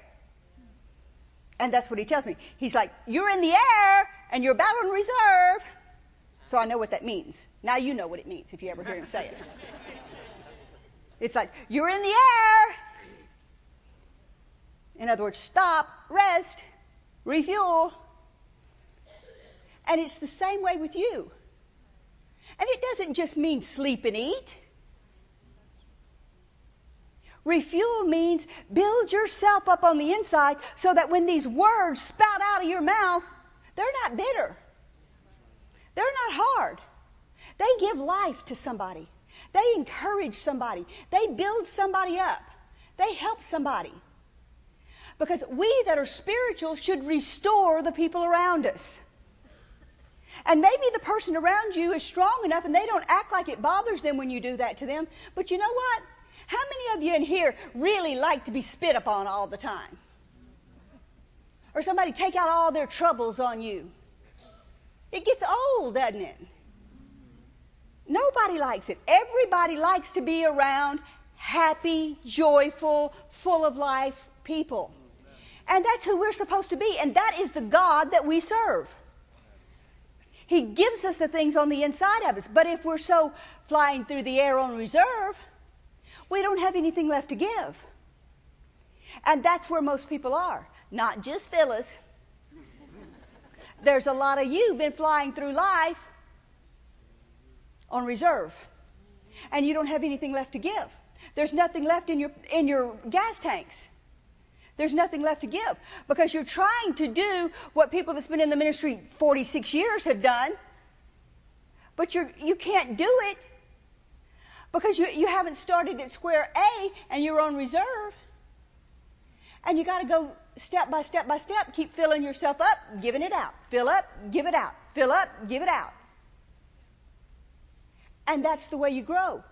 And that's what he tells me. He's like, You're in the air and you're about on reserve. So I know what that means. Now you know what it means if you ever hear him say it. *laughs* It's like, You're in the air. In other words, stop, rest, refuel. And it's the same way with you. And it doesn't just mean sleep and eat. Refuel means build yourself up on the inside so that when these words spout out of your mouth, they're not bitter. They're not hard. They give life to somebody. They encourage somebody. They build somebody up. They help somebody. Because we that are spiritual should restore the people around us. And maybe the person around you is strong enough and they don't act like it bothers them when you do that to them. But you know what? How many of you in here really like to be spit upon all the time? Or somebody take out all their troubles on you? It gets old, doesn't it? Nobody likes it. Everybody likes to be around happy, joyful, full of life people. And that's who we're supposed to be. And that is the God that we serve. He gives us the things on the inside of us. But if we're so flying through the air on reserve, we don't have anything left to give. And that's where most people are. Not just Phyllis. There's a lot of you been flying through life on reserve. And you don't have anything left to give. There's nothing left in your in your gas tanks. There's nothing left to give because you're trying to do what people that's been in the ministry 46 years have done, but you're, you can't do it because you, you haven't started at square A and you're on reserve. And you got to go step by step by step, keep filling yourself up, giving it out. Fill up, give it out. Fill up, give it out. And that's the way you grow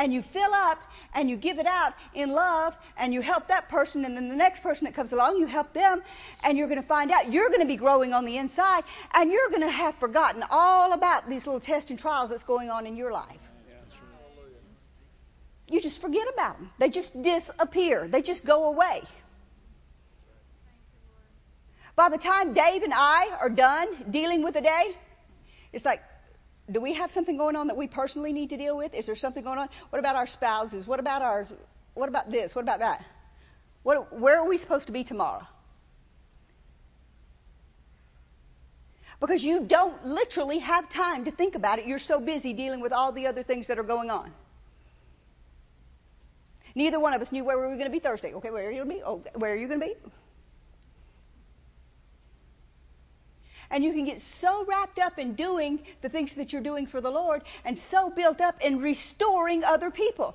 and you fill up and you give it out in love and you help that person and then the next person that comes along you help them and you're going to find out you're going to be growing on the inside and you're going to have forgotten all about these little tests and trials that's going on in your life. You just forget about them they just disappear. They just go away. By the time dave and i are done dealing with the day it's like do we have something going on that we personally need to deal with? Is there something going on? What about our spouses? What about our what about this? What about that? What, where are we supposed to be tomorrow? Because you don't literally have time to think about it. You're so busy dealing with all the other things that are going on. Neither one of us knew where we were going to be Thursday. Okay, where are you going to be? Oh, where are you going to be? And you can get so wrapped up in doing the things that you're doing for the Lord and so built up in restoring other people.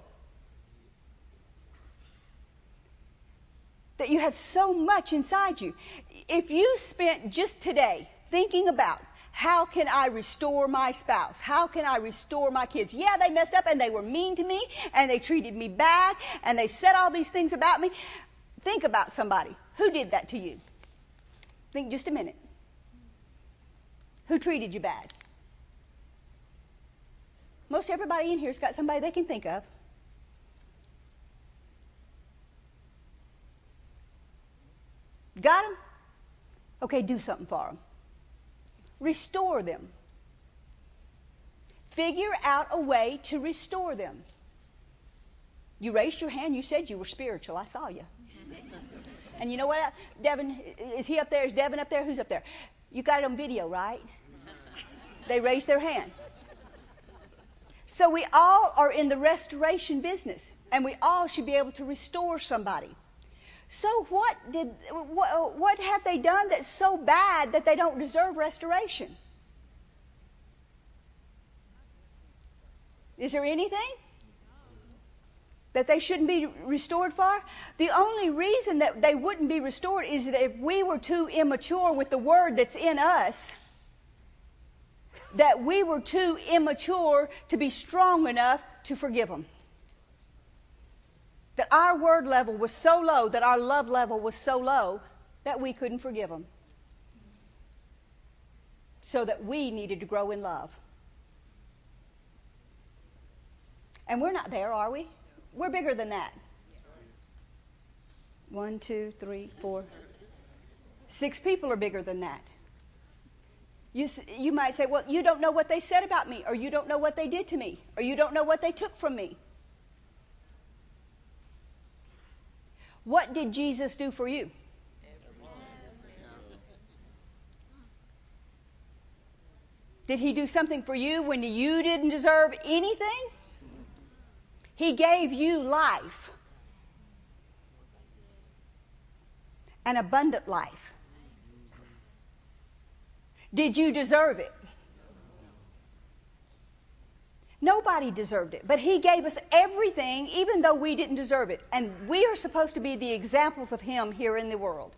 That you have so much inside you. If you spent just today thinking about how can I restore my spouse? How can I restore my kids? Yeah, they messed up and they were mean to me and they treated me bad and they said all these things about me. Think about somebody. Who did that to you? Think just a minute. Who treated you bad? Most everybody in here's got somebody they can think of. Got them? Okay, do something for them. Restore them. Figure out a way to restore them. You raised your hand. You said you were spiritual. I saw you. *laughs* And you know what? Devin, is he up there? Is Devin up there? Who's up there? You got it on video, right? They raised their hand. So we all are in the restoration business, and we all should be able to restore somebody. So what did what, what have they done that's so bad that they don't deserve restoration? Is there anything that they shouldn't be restored for? The only reason that they wouldn't be restored is that if we were too immature with the word that's in us, that we were too immature to be strong enough to forgive them. That our word level was so low, that our love level was so low, that we couldn't forgive them. So that we needed to grow in love. And we're not there, are we? We're bigger than that. One, two, three, four. Six people are bigger than that. You, you might say, well, you don't know what they said about me, or you don't know what they did to me, or you don't know what they took from me. What did Jesus do for you? Did he do something for you when you didn't deserve anything? He gave you life. An abundant life. Did you deserve it? Nobody deserved it. But He gave us everything, even though we didn't deserve it. And we are supposed to be the examples of Him here in the world.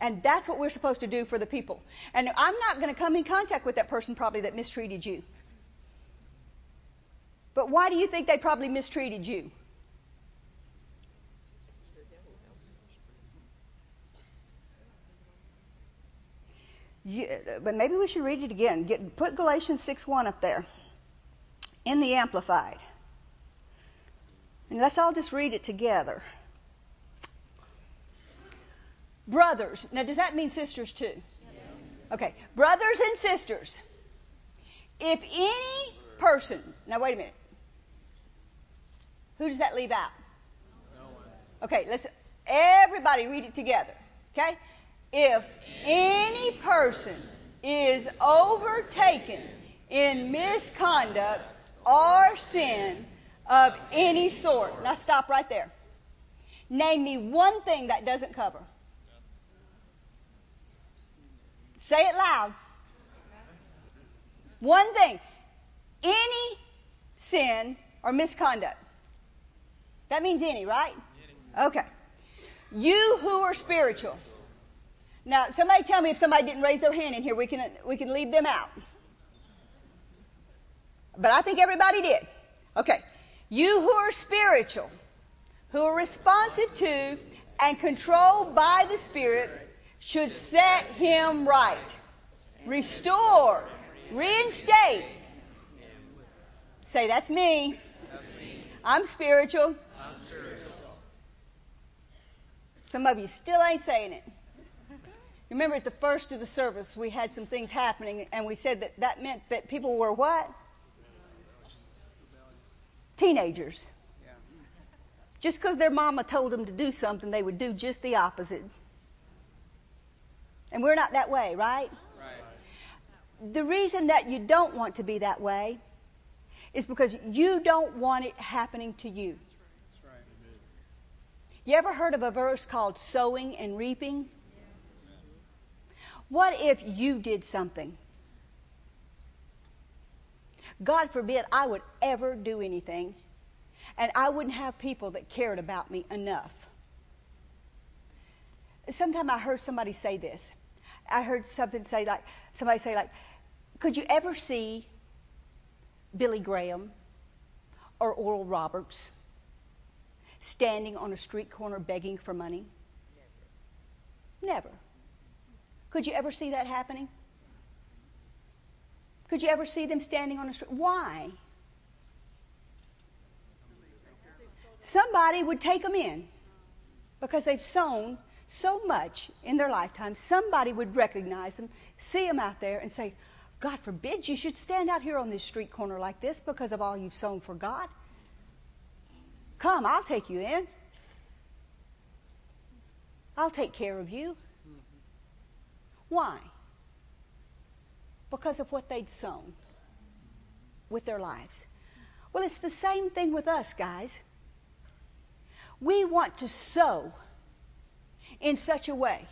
And that's what we're supposed to do for the people. And I'm not going to come in contact with that person probably that mistreated you. But why do you think they probably mistreated you? you uh, but maybe we should read it again. Get, put Galatians 6 1 up there in the Amplified. And let's all just read it together. Brothers. Now, does that mean sisters too? Yes. Okay. Brothers and sisters. If any person. Now, wait a minute. Who does that leave out? Okay, let's. Everybody read it together. Okay? If any person is overtaken in misconduct or sin of any sort. Now stop right there. Name me one thing that doesn't cover. Say it loud. One thing. Any sin or misconduct. That means any, right? Okay. You who are spiritual. Now, somebody tell me if somebody didn't raise their hand in here, we can, we can leave them out. But I think everybody did. Okay. You who are spiritual, who are responsive to and controlled by the Spirit, should set him right, restore, reinstate. Say, that's me. I'm spiritual. Some of you still ain't saying it. Remember at the first of the service, we had some things happening, and we said that that meant that people were what? Teenagers. Just because their mama told them to do something, they would do just the opposite. And we're not that way, right? Right. The reason that you don't want to be that way is because you don't want it happening to you. You ever heard of a verse called sowing and reaping? What if you did something? God forbid I would ever do anything, and I wouldn't have people that cared about me enough. Sometime I heard somebody say this. I heard something say like somebody say like, could you ever see Billy Graham or Oral Roberts standing on a street corner begging for money? Never. Could you ever see that happening? Could you ever see them standing on a street? Why? Somebody would take them in because they've sown so much in their lifetime. Somebody would recognize them, see them out there, and say, God forbid you should stand out here on this street corner like this because of all you've sown for God. Come, I'll take you in. I'll take care of you. Why? Because of what they'd sown with their lives. Well, it's the same thing with us, guys. We want to sow in such a way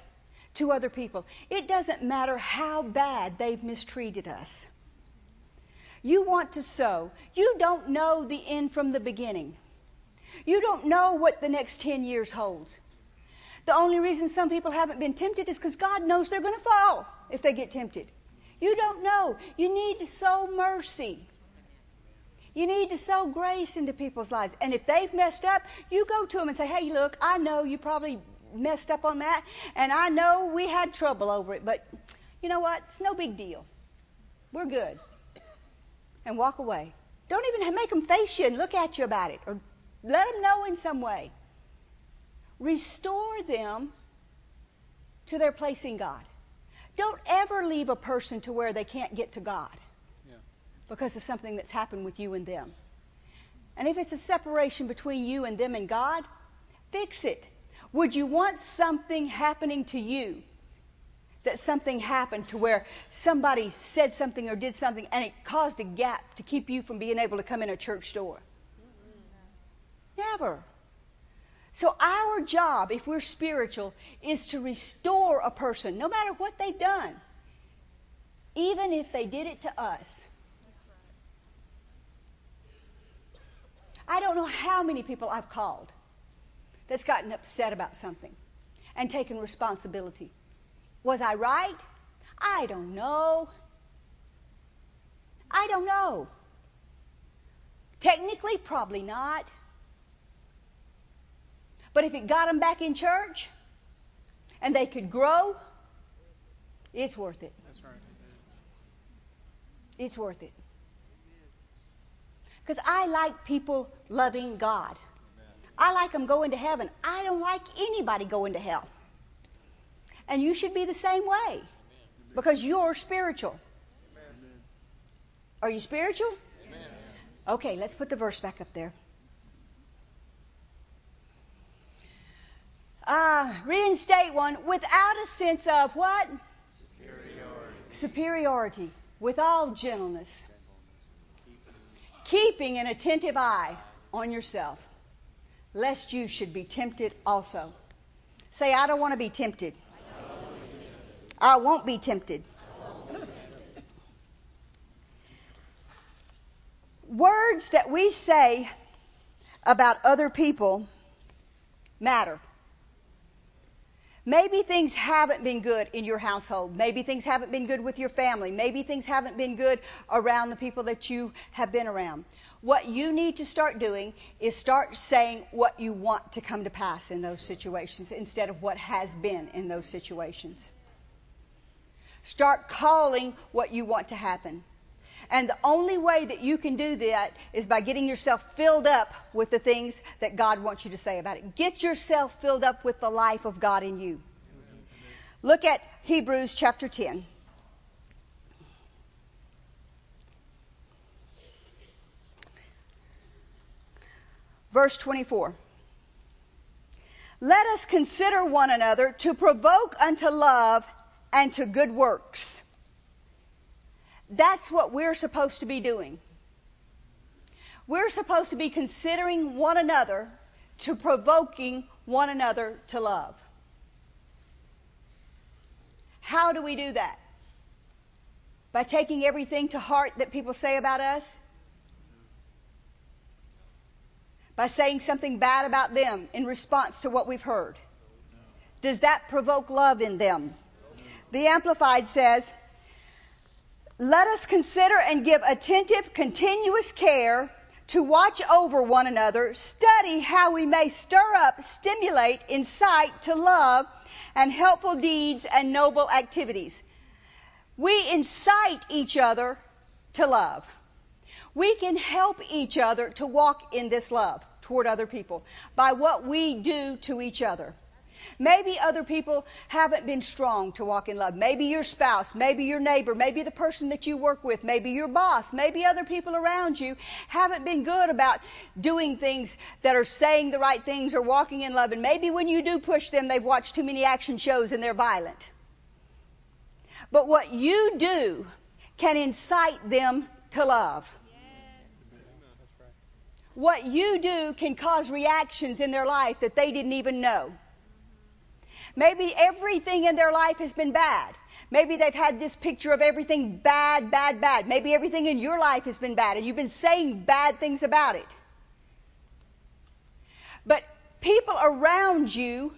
to other people. It doesn't matter how bad they've mistreated us. You want to sow. You don't know the end from the beginning. You don't know what the next 10 years holds. The only reason some people haven't been tempted is because God knows they're going to fall if they get tempted. You don't know. You need to sow mercy. You need to sow grace into people's lives. And if they've messed up, you go to them and say, hey, look, I know you probably messed up on that, and I know we had trouble over it, but you know what? It's no big deal. We're good. And walk away. Don't even make them face you and look at you about it, or let them know in some way. Restore them to their place in God. Don't ever leave a person to where they can't get to God Yeah. because of something that's happened with you and them. And if it's a separation between you and them and God, fix it. Would you want something happening to you? That something happened to where somebody said something or did something and it caused a gap to keep you from being able to come in a church door? Never. So our job, if we're spiritual, is to restore a person, no matter what they've done, even if they did it to us. I don't know how many people I've called that's gotten upset about something and taken responsibility. Was I right? I don't know. I don't know. Technically, probably not. But if it got them back in church and they could grow, it's worth it. That's right. It's worth it. Because I like people loving God. I like them going to heaven. I don't like anybody going to hell. And you should be the same way because you're spiritual. Are you spiritual? Okay, let's put the verse back up there. Uh, reinstate one without a sense of what? Superiority. Superiority. With all gentleness. Keeping an attentive eye on yourself, lest you should be tempted also. Say, I don't want to be tempted. I won't be tempted. Words that we say about other people matter. Maybe things haven't been good in your household. Maybe things haven't been good with your family. Maybe things haven't been good around the people that you have been around. What you need to start doing is start saying what you want to come to pass in those situations instead of what has been in those situations. Start calling what you want to happen. And the only way that you can do that is by getting yourself filled up with the things that God wants you to say about it. Get yourself filled up with the life of God in you. Look at Hebrews chapter 10. Verse 24. Let us consider one another to provoke unto love and to good works. That's what we're supposed to be doing. We're supposed to be considering one another to provoking one another to love. How do we do that? By taking everything to heart that people say about us? By saying something bad about them in response to what we've heard? Does that provoke love in them? The Amplified says, let us consider and give attentive, continuous care to watch over one another, study how we may stir up, stimulate, incite to love and helpful deeds and noble activities. We incite each other to love. We can help each other to walk in this love toward other people by what we do to each other. Maybe other people haven't been strong to walk in love. Maybe your spouse, maybe your neighbor, maybe the person that you work with, maybe your boss, maybe other people around you haven't been good about doing things that are saying the right things or walking in love. And maybe when you do push them, they've watched too many action shows and they're violent. But what you do can incite them to love. What you do can cause reactions in their life that they didn't even know. Maybe everything in their life has been bad. Maybe they've had this picture of everything bad, bad, bad. Maybe everything in your life has been bad and you've been saying bad things about it. But people around you,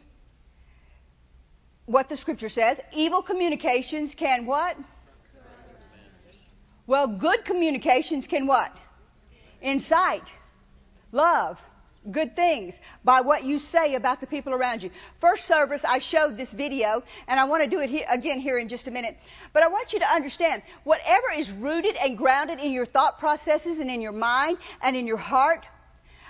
what the scripture says, evil communications can what? Well, good communications can what? Incite, love, good things by what you say about the people around you. First service, I showed this video, and I want to do it again here in just a minute. But I want you to understand, whatever is rooted and grounded in your thought processes and in your mind and in your heart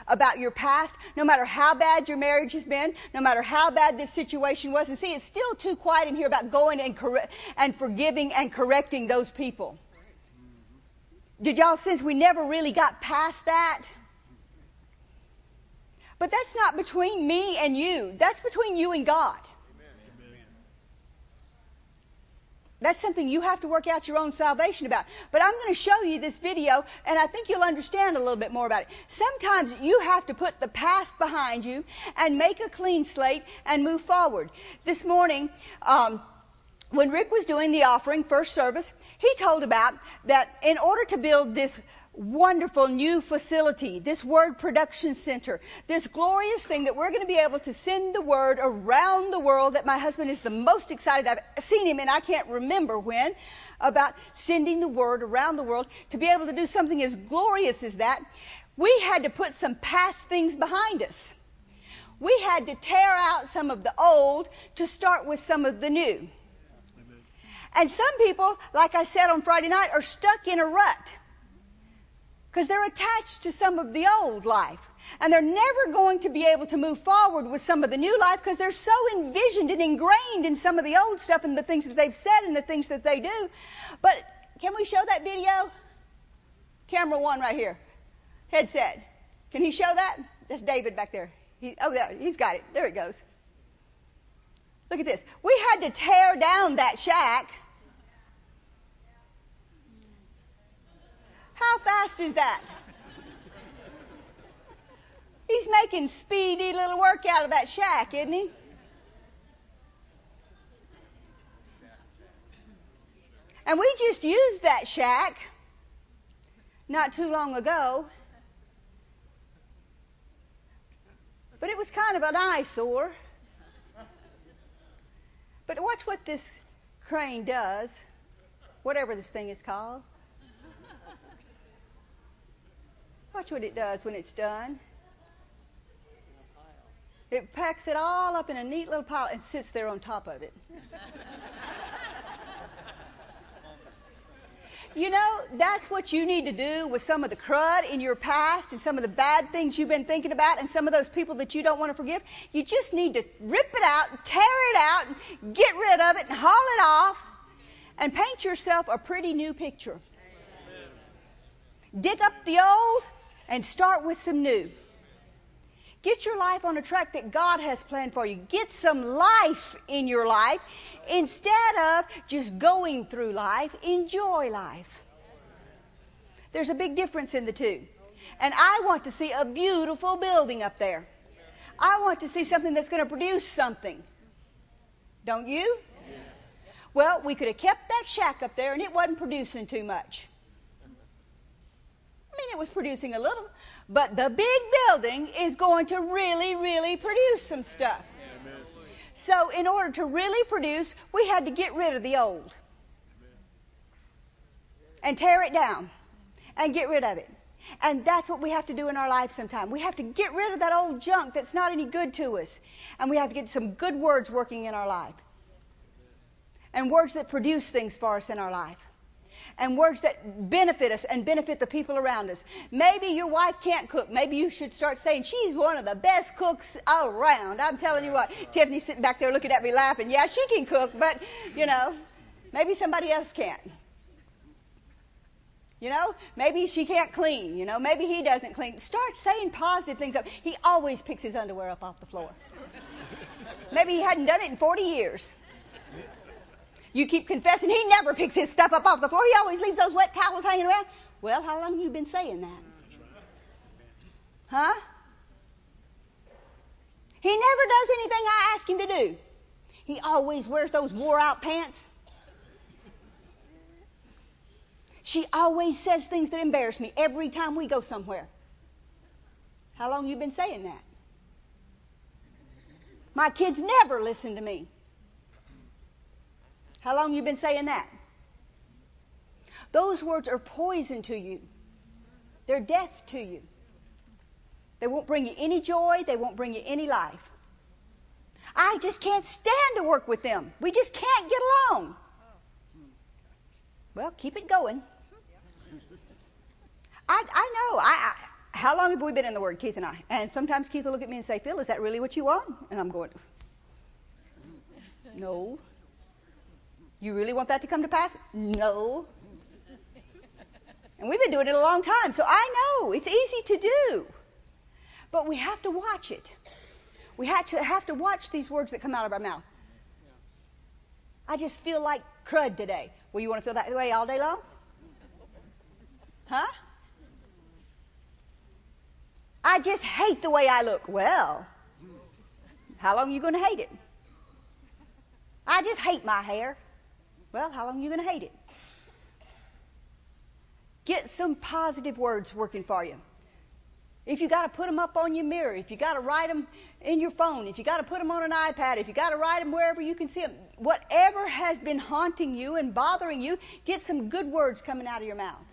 about your past, no matter how bad your marriage has been, no matter how bad this situation was, and see, it's still too quiet in here about going and, corre- and forgiving and correcting those people. Did y'all sense we never really got past that? But that's not between me and you. That's between you and God. That's something you have to work out your own salvation about. But I'm going to show you this video, and I think you'll understand a little bit more about it. Sometimes you have to put the past behind you and make a clean slate and move forward. This morning, um, when Rick was doing the offering, first service, he told about that in order to build this wonderful new facility, this word production center, this glorious thing that we're going to be able to send the word around the world that my husband is the most excited. I've seen him and I can't remember when about sending the word around the world to be able to do something as glorious as that. We had to put some past things behind us. We had to tear out some of the old to start with some of the new. And some people, like I said on Friday night, are stuck in a rut because they're attached to some of the old life. And they're never going to be able to move forward with some of the new life because they're so envisioned and ingrained in some of the old stuff and the things that they've said and the things that they do. But can we show that video? Camera one right here. Headset. Can he show that? That's David back there. He, oh, there, he's got it. There it goes. Look at this. We had to tear down that shack How fast is that? He's making speedy little work out of that shack, isn't he? And we just used that shack not too long ago. But it was kind of an eyesore. But watch what this crane does, whatever this thing is called. Watch what it does when it's done. It packs it all up in a neat little pile and sits there on top of it. *laughs* you know, that's what you need to do with some of the crud in your past and some of the bad things you've been thinking about and some of those people that you don't want to forgive. You just need to rip it out, tear it out, and get rid of it and haul it off and paint yourself a pretty new picture. Dig up the old and start with some new. Get your life on a track that God has planned for you. Get some life in your life instead of just going through life. Enjoy life. There's a big difference in the two. And I want to see a beautiful building up there. I want to see something that's going to produce something. Don't you? Well, we could have kept that shack up there and it wasn't producing too much. Mean, it was producing a little, but the big building is going to really, really produce some stuff. So, in order to really produce, we had to get rid of the old and tear it down and get rid of it. And that's what we have to do in our life sometime. We have to get rid of that old junk that's not any good to us. And we have to get some good words working in our life. And words that produce things for us in our life. And words that benefit us and benefit the people around us. Maybe your wife can't cook. Maybe you should start saying, she's one of the best cooks around. I'm telling you what. Tiffany's sitting back there looking at me laughing. Yeah, she can cook, but, you know, maybe somebody else can't. You know, maybe she can't clean. You know, maybe he doesn't clean. Start saying positive things. Up. He always picks his underwear up off the floor. maybe he hadn't done it in 40 years. You keep confessing he never picks his stuff up off the floor. He always leaves those wet towels hanging around. Well, how long have you been saying that? Huh? He never does anything I ask him to do. He always wears those wore out pants. She always says things that embarrass me every time we go somewhere. How long you been saying that? My kids never listen to me. How long you been saying that? Those words are poison to you. They're death to you. They won't bring you any joy, they won't bring you any life. I just can't stand to work with them. We just can't get along. Well, keep it going. I, I know. I, I, how long have we been in the Word, Keith and I? And sometimes Keith will look at me and say, Phil, is that really what you want? And I'm going, no. You really want that to come to pass? No. And we've been doing it a long time, so I know it's easy to do. But we have to watch it. We have to have to watch these words that come out of our mouth. I just feel like crud today. Well, you want to feel that way all day long? Huh? I just hate the way I look. Well, how long are you going to hate it? I just hate my hair. Well, how long are you going to hate it? Get some positive words working for you. If you got to put them up on your mirror, if you got to write them in your phone, if you got to put them on an iPad, if you got to write them wherever you can see them, whatever has been haunting you and bothering you, get some good words coming out of your mouth.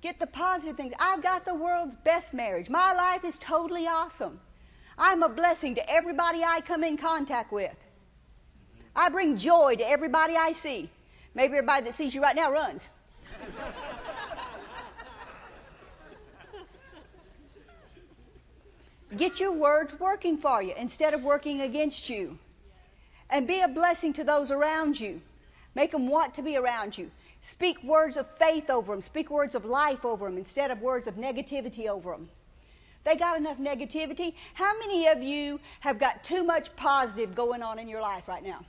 Get the positive things. I've got the world's best marriage. My life is totally awesome. I'm a blessing to everybody I come in contact with. I bring joy to everybody I see. Maybe everybody that sees you right now runs. Get your words working for you instead of working against you. And be a blessing to those around you. Make them want to be around you. Speak words of faith over them. Speak words of life over them instead of words of negativity over them. They got enough negativity. How many of you have got too much positive going on in your life right now?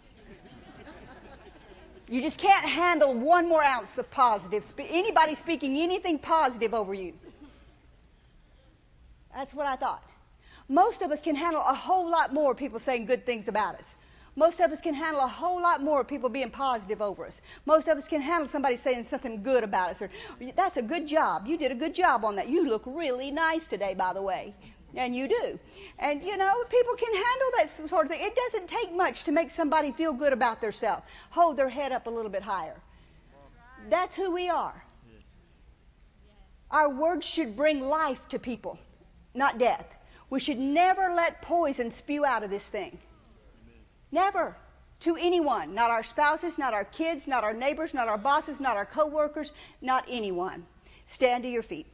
You just can't handle one more ounce of positive. Anybody speaking anything positive over you. That's what I thought. Most of us can handle a whole lot more people saying good things about us. Most of us can handle a whole lot more people being positive over us. Most of us can handle somebody saying something good about us or that's a good job. You did a good job on that. You look really nice today, by the way. And you do. And you know, people can handle that sort of thing. It doesn't take much to make somebody feel good about themselves. Hold their head up a little bit higher. That's who we are. Our words should bring life to people, not death. We should never let poison spew out of this thing. Never. To anyone. Not our spouses, not our kids, not our neighbors, not our bosses, not our coworkers, not anyone. Stand to your feet.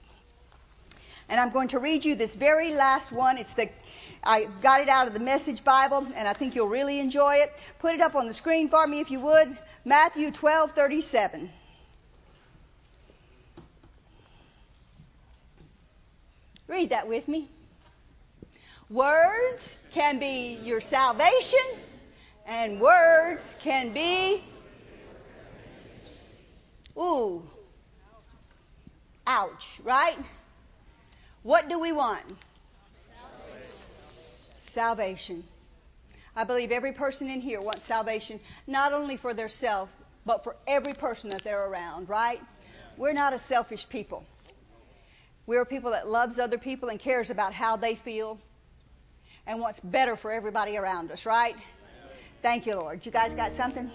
And I'm going to read you this very last one. It's the I got it out of the Message Bible, and I think you'll really enjoy it. Put it up on the screen for me if you would. Matthew 12:37. Read that with me. Words can be your salvation and words can be, ooh, ouch, right? What do we want? Salvation. Salvation. I believe every person in here wants salvation, not only for their self, but for every person that they're around, right? We're not a selfish people. We're a people that loves other people and cares about how they feel and wants better for everybody around us, right? Thank you, Lord. You guys got something?